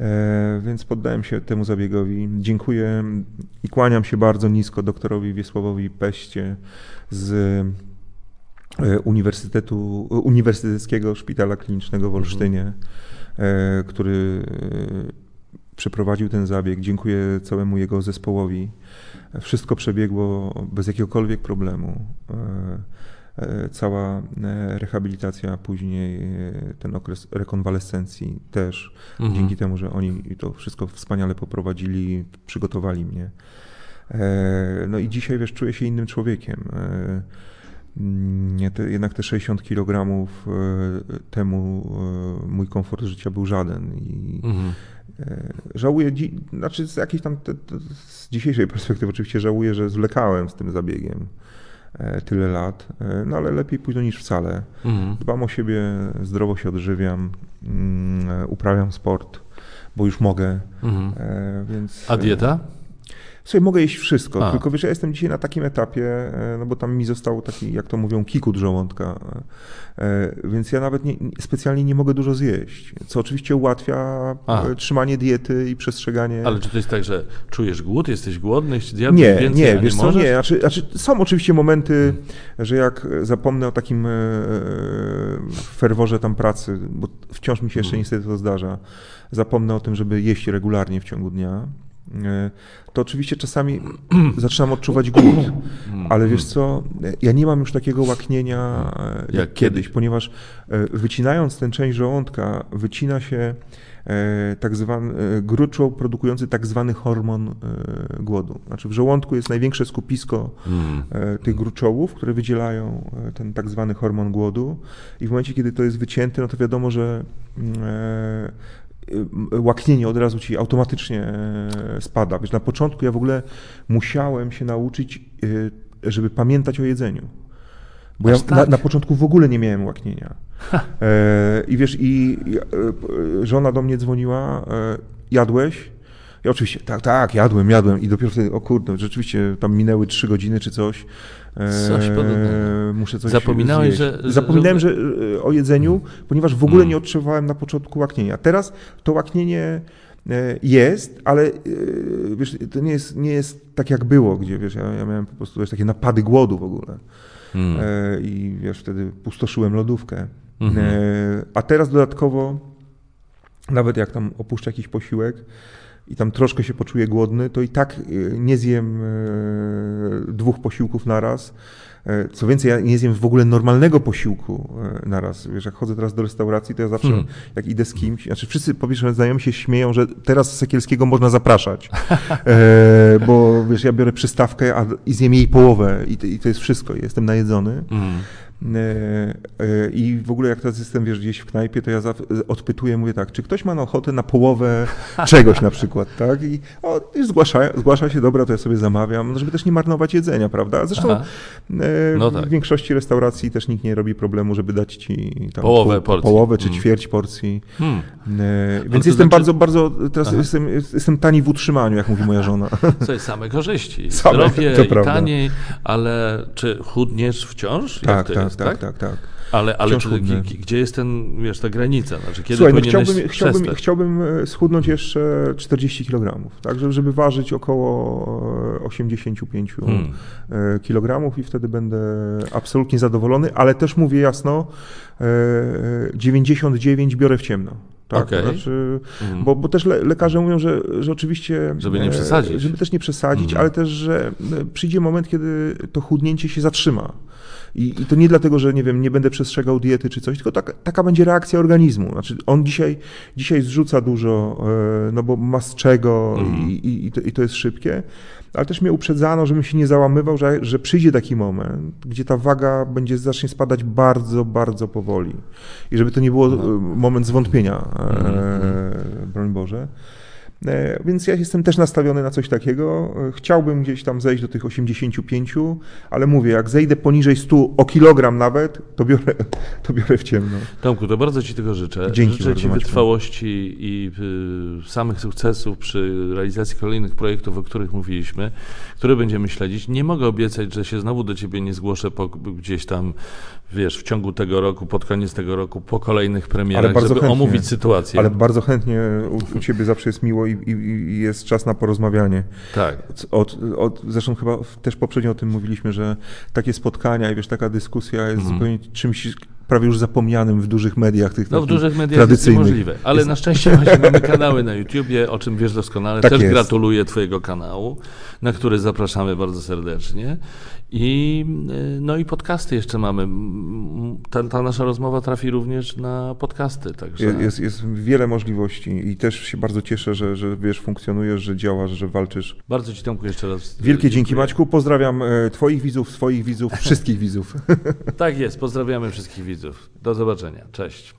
Speaker 1: E, więc poddałem się temu zabiegowi. Dziękuję i kłaniam się bardzo nisko doktorowi Wiesławowi Peście z e, Uniwersytetu, Uniwersyteckiego Szpitala Klinicznego w Olsztynie. który przeprowadził ten zabieg. Dziękuję całemu jego zespołowi. Wszystko przebiegło bez jakiegokolwiek problemu. Cała rehabilitacja, później ten okres rekonwalescencji też, mhm. dzięki temu, że oni to wszystko wspaniale poprowadzili, przygotowali mnie. No i dzisiaj, wiesz, czuję się innym człowiekiem. Te, jednak te 60 kg e, temu e, mój komfort życia był żaden. I mhm. E, żałuję, znaczy z jakiejś tam, z dzisiejszej perspektywy oczywiście żałuję, że zwlekałem z tym zabiegiem tyle lat, no ale lepiej późno niż wcale. Mhm. Dbam o siebie, zdrowo się odżywiam, mm, uprawiam sport, bo już mogę. Mhm. Więc...
Speaker 2: A dieta?
Speaker 1: Słuchaj, mogę jeść wszystko, A. tylko wiesz, ja jestem dzisiaj na takim etapie, e, no bo tam mi został taki, jak to mówią, kikut żołądka, e, więc ja nawet nie, specjalnie nie mogę dużo zjeść, co oczywiście ułatwia A. E, trzymanie diety i przestrzeganie.
Speaker 2: Ale czy to jest tak, że czujesz głód, jesteś głodny,
Speaker 1: zjadłeś nie, więcej, nie, wiesz nie co, nie, znaczy, znaczy, są oczywiście momenty, hmm. że jak zapomnę o takim ferworze tam pracy, bo wciąż mi się jeszcze hmm. niestety to zdarza, zapomnę o tym, żeby jeść regularnie w ciągu dnia, to oczywiście czasami zaczynam odczuwać głód, ale wiesz co, ja nie mam już takiego łaknienia e, jak kiedyś, ponieważ e, wycinając tę część żołądka, wycina się tak zwany gruczoł produkujący tak zwany hormon głodu. Znaczy w żołądku jest największe skupisko tych gruczołów, które wydzielają ten tak zwany hormon głodu. I w momencie, kiedy to jest wycięte, no to wiadomo, że mm, łaknienie od razu ci automatycznie e, spada. Wiesz, na początku ja w ogóle musiałem się nauczyć, y, żeby pamiętać o jedzeniu. Bo ja tak? na, na, początku w ogóle nie miałem łaknienia. E, I wiesz, i e, żona do mnie dzwoniła, e, jadłeś? I oczywiście, tak, tak, jadłem, jadłem. I dopiero wtedy, o kurde, rzeczywiście tam minęły trzy godziny czy coś.
Speaker 2: Coś podobnego. Muszę coś Zapominałeś, że,
Speaker 1: że, Zapominałem że, o jedzeniu, ponieważ w ogóle hmm. nie odczuwałem na początku łaknienia. Teraz to łaknienie e, jest, ale e, wiesz, to nie jest, nie jest tak jak było, gdzie wiesz, ja, ja miałem po prostu wiesz, takie napady głodu w ogóle. Hmm. E, I wiesz, wtedy pustoszyłem lodówkę. Hmm. A teraz dodatkowo, nawet jak tam opuszczę jakiś posiłek, i tam troszkę się poczuję głodny, to i tak e, nie zjem e, dwóch posiłków naraz. E, co więcej, ja nie zjem w ogóle normalnego posiłku naraz. Wiesz, jak chodzę teraz do restauracji, to ja zawsze, hmm. jak idę z kimś, znaczy wszyscy powiedzmy, znajomi się śmieją, że teraz Sekielskiego można zapraszać, e, bo wiesz, ja biorę przystawkę a, i zjem jej połowę i to, i to jest wszystko, jestem najedzony. Hmm. E, e, I w ogóle jak teraz jestem, wiesz, gdzieś w knajpie, to ja odpytuję, mówię tak, czy ktoś ma ochotę na połowę czegoś na przykład, tak? I o, zgłasza, zgłasza się, dobra, to ja sobie zamawiam, no, żeby też nie marnować jedzenia, prawda? Zresztą e, no tak. w większości restauracji też nikt nie robi problemu, żeby dać ci tam
Speaker 2: połowę, porcji.
Speaker 1: połowę czy hmm. ćwierć porcji. Hmm. Więc jestem znaczy... bardzo, bardzo, teraz jestem, jestem tani w utrzymaniu, jak mówi moja żona.
Speaker 2: Co jest same korzyści. Same, Zdrowie i taniej, ale czy chudniesz wciąż?
Speaker 1: Tak, tak, tak, tak, tak, tak.
Speaker 2: Ale, ale czy, gdzie jest ten, wiesz, ta granica? Znaczy, kiedy
Speaker 1: Słuchaj, no chciałbym, chciałbym, chciałbym e, schudnąć jeszcze 40 kg, tak, żeby, ważyć około 85 e, hmm. E, kg i wtedy będę absolutnie zadowolony, ale też mówię jasno, 99 biorę w ciemno. Tak, okay. znaczy, mhm. bo, bo też le, lekarze mówią, że, że oczywiście.
Speaker 2: Żeby nie przesadzić.
Speaker 1: Żeby też nie przesadzić, mhm. ale też, że przyjdzie moment, kiedy to chudnięcie się zatrzyma. I, I, to nie dlatego, że nie wiem, nie będę przestrzegał diety czy coś, tylko tak, taka będzie reakcja organizmu. Znaczy on dzisiaj, dzisiaj zrzuca dużo, e, no bo ma z czego mm. i, i, to, i, to, jest szybkie, ale też mnie uprzedzano, żebym się nie załamywał, że, że przyjdzie taki moment, gdzie ta waga będzie zacznie spadać bardzo, bardzo powoli. I żeby to nie było no. moment zwątpienia, mm. broń Boże. E, więc ja jestem też nastawiony na coś takiego. E, chciałbym gdzieś tam zejść do tych 85, ale mówię, jak zejdę poniżej 100 o kilogram nawet, to biorę, to biorę w ciemno.
Speaker 2: Tomku, to bardzo Ci tego życzę. Dzięki życzę Ci wytrwałości i y, samych sukcesów przy realizacji kolejnych projektów, o których mówiliśmy, które będziemy śledzić. Nie mogę obiecać, że się znowu do Ciebie nie zgłoszę po, gdzieś tam, wiesz, w ciągu tego roku, pod koniec tego roku, po kolejnych premierach, żeby chętnie, omówić sytuację.
Speaker 1: Ale bardzo chętnie u, u Ciebie zawsze jest miło i i, i, jest czas na porozmawianie.
Speaker 2: Tak.
Speaker 1: Od, od, zresztą chyba też poprzednio o tym mówiliśmy, że takie spotkania i wiesz, taka dyskusja jest mm. zupełnie czymś prawie już zapomnianym w dużych mediach tych
Speaker 2: No w dużych mediach
Speaker 1: tradycyjnych.
Speaker 2: jest możliwe, ale jest... na szczęście właśnie mamy kanały na YouTubie, o czym wiesz doskonale.
Speaker 1: Tak
Speaker 2: Też
Speaker 1: jest.
Speaker 2: gratuluję Twojego kanału, na który zapraszamy bardzo serdecznie. I, y, no i podcasty jeszcze mamy. Ta, ta nasza rozmowa trafi również na podcasty. Także...
Speaker 1: Jest, jest wiele możliwości i też się bardzo cieszę, że, że wiesz, funkcjonujesz, że działasz, że walczysz.
Speaker 2: Bardzo Ci Tomku jeszcze raz.
Speaker 1: Wielkie
Speaker 2: dziękuję.
Speaker 1: dzięki Maćku, pozdrawiam e, Twoich widzów, swoich widzów, wszystkich widzów.
Speaker 2: Tak jest, pozdrawiamy wszystkich widzów. Do zobaczenia. Cześć.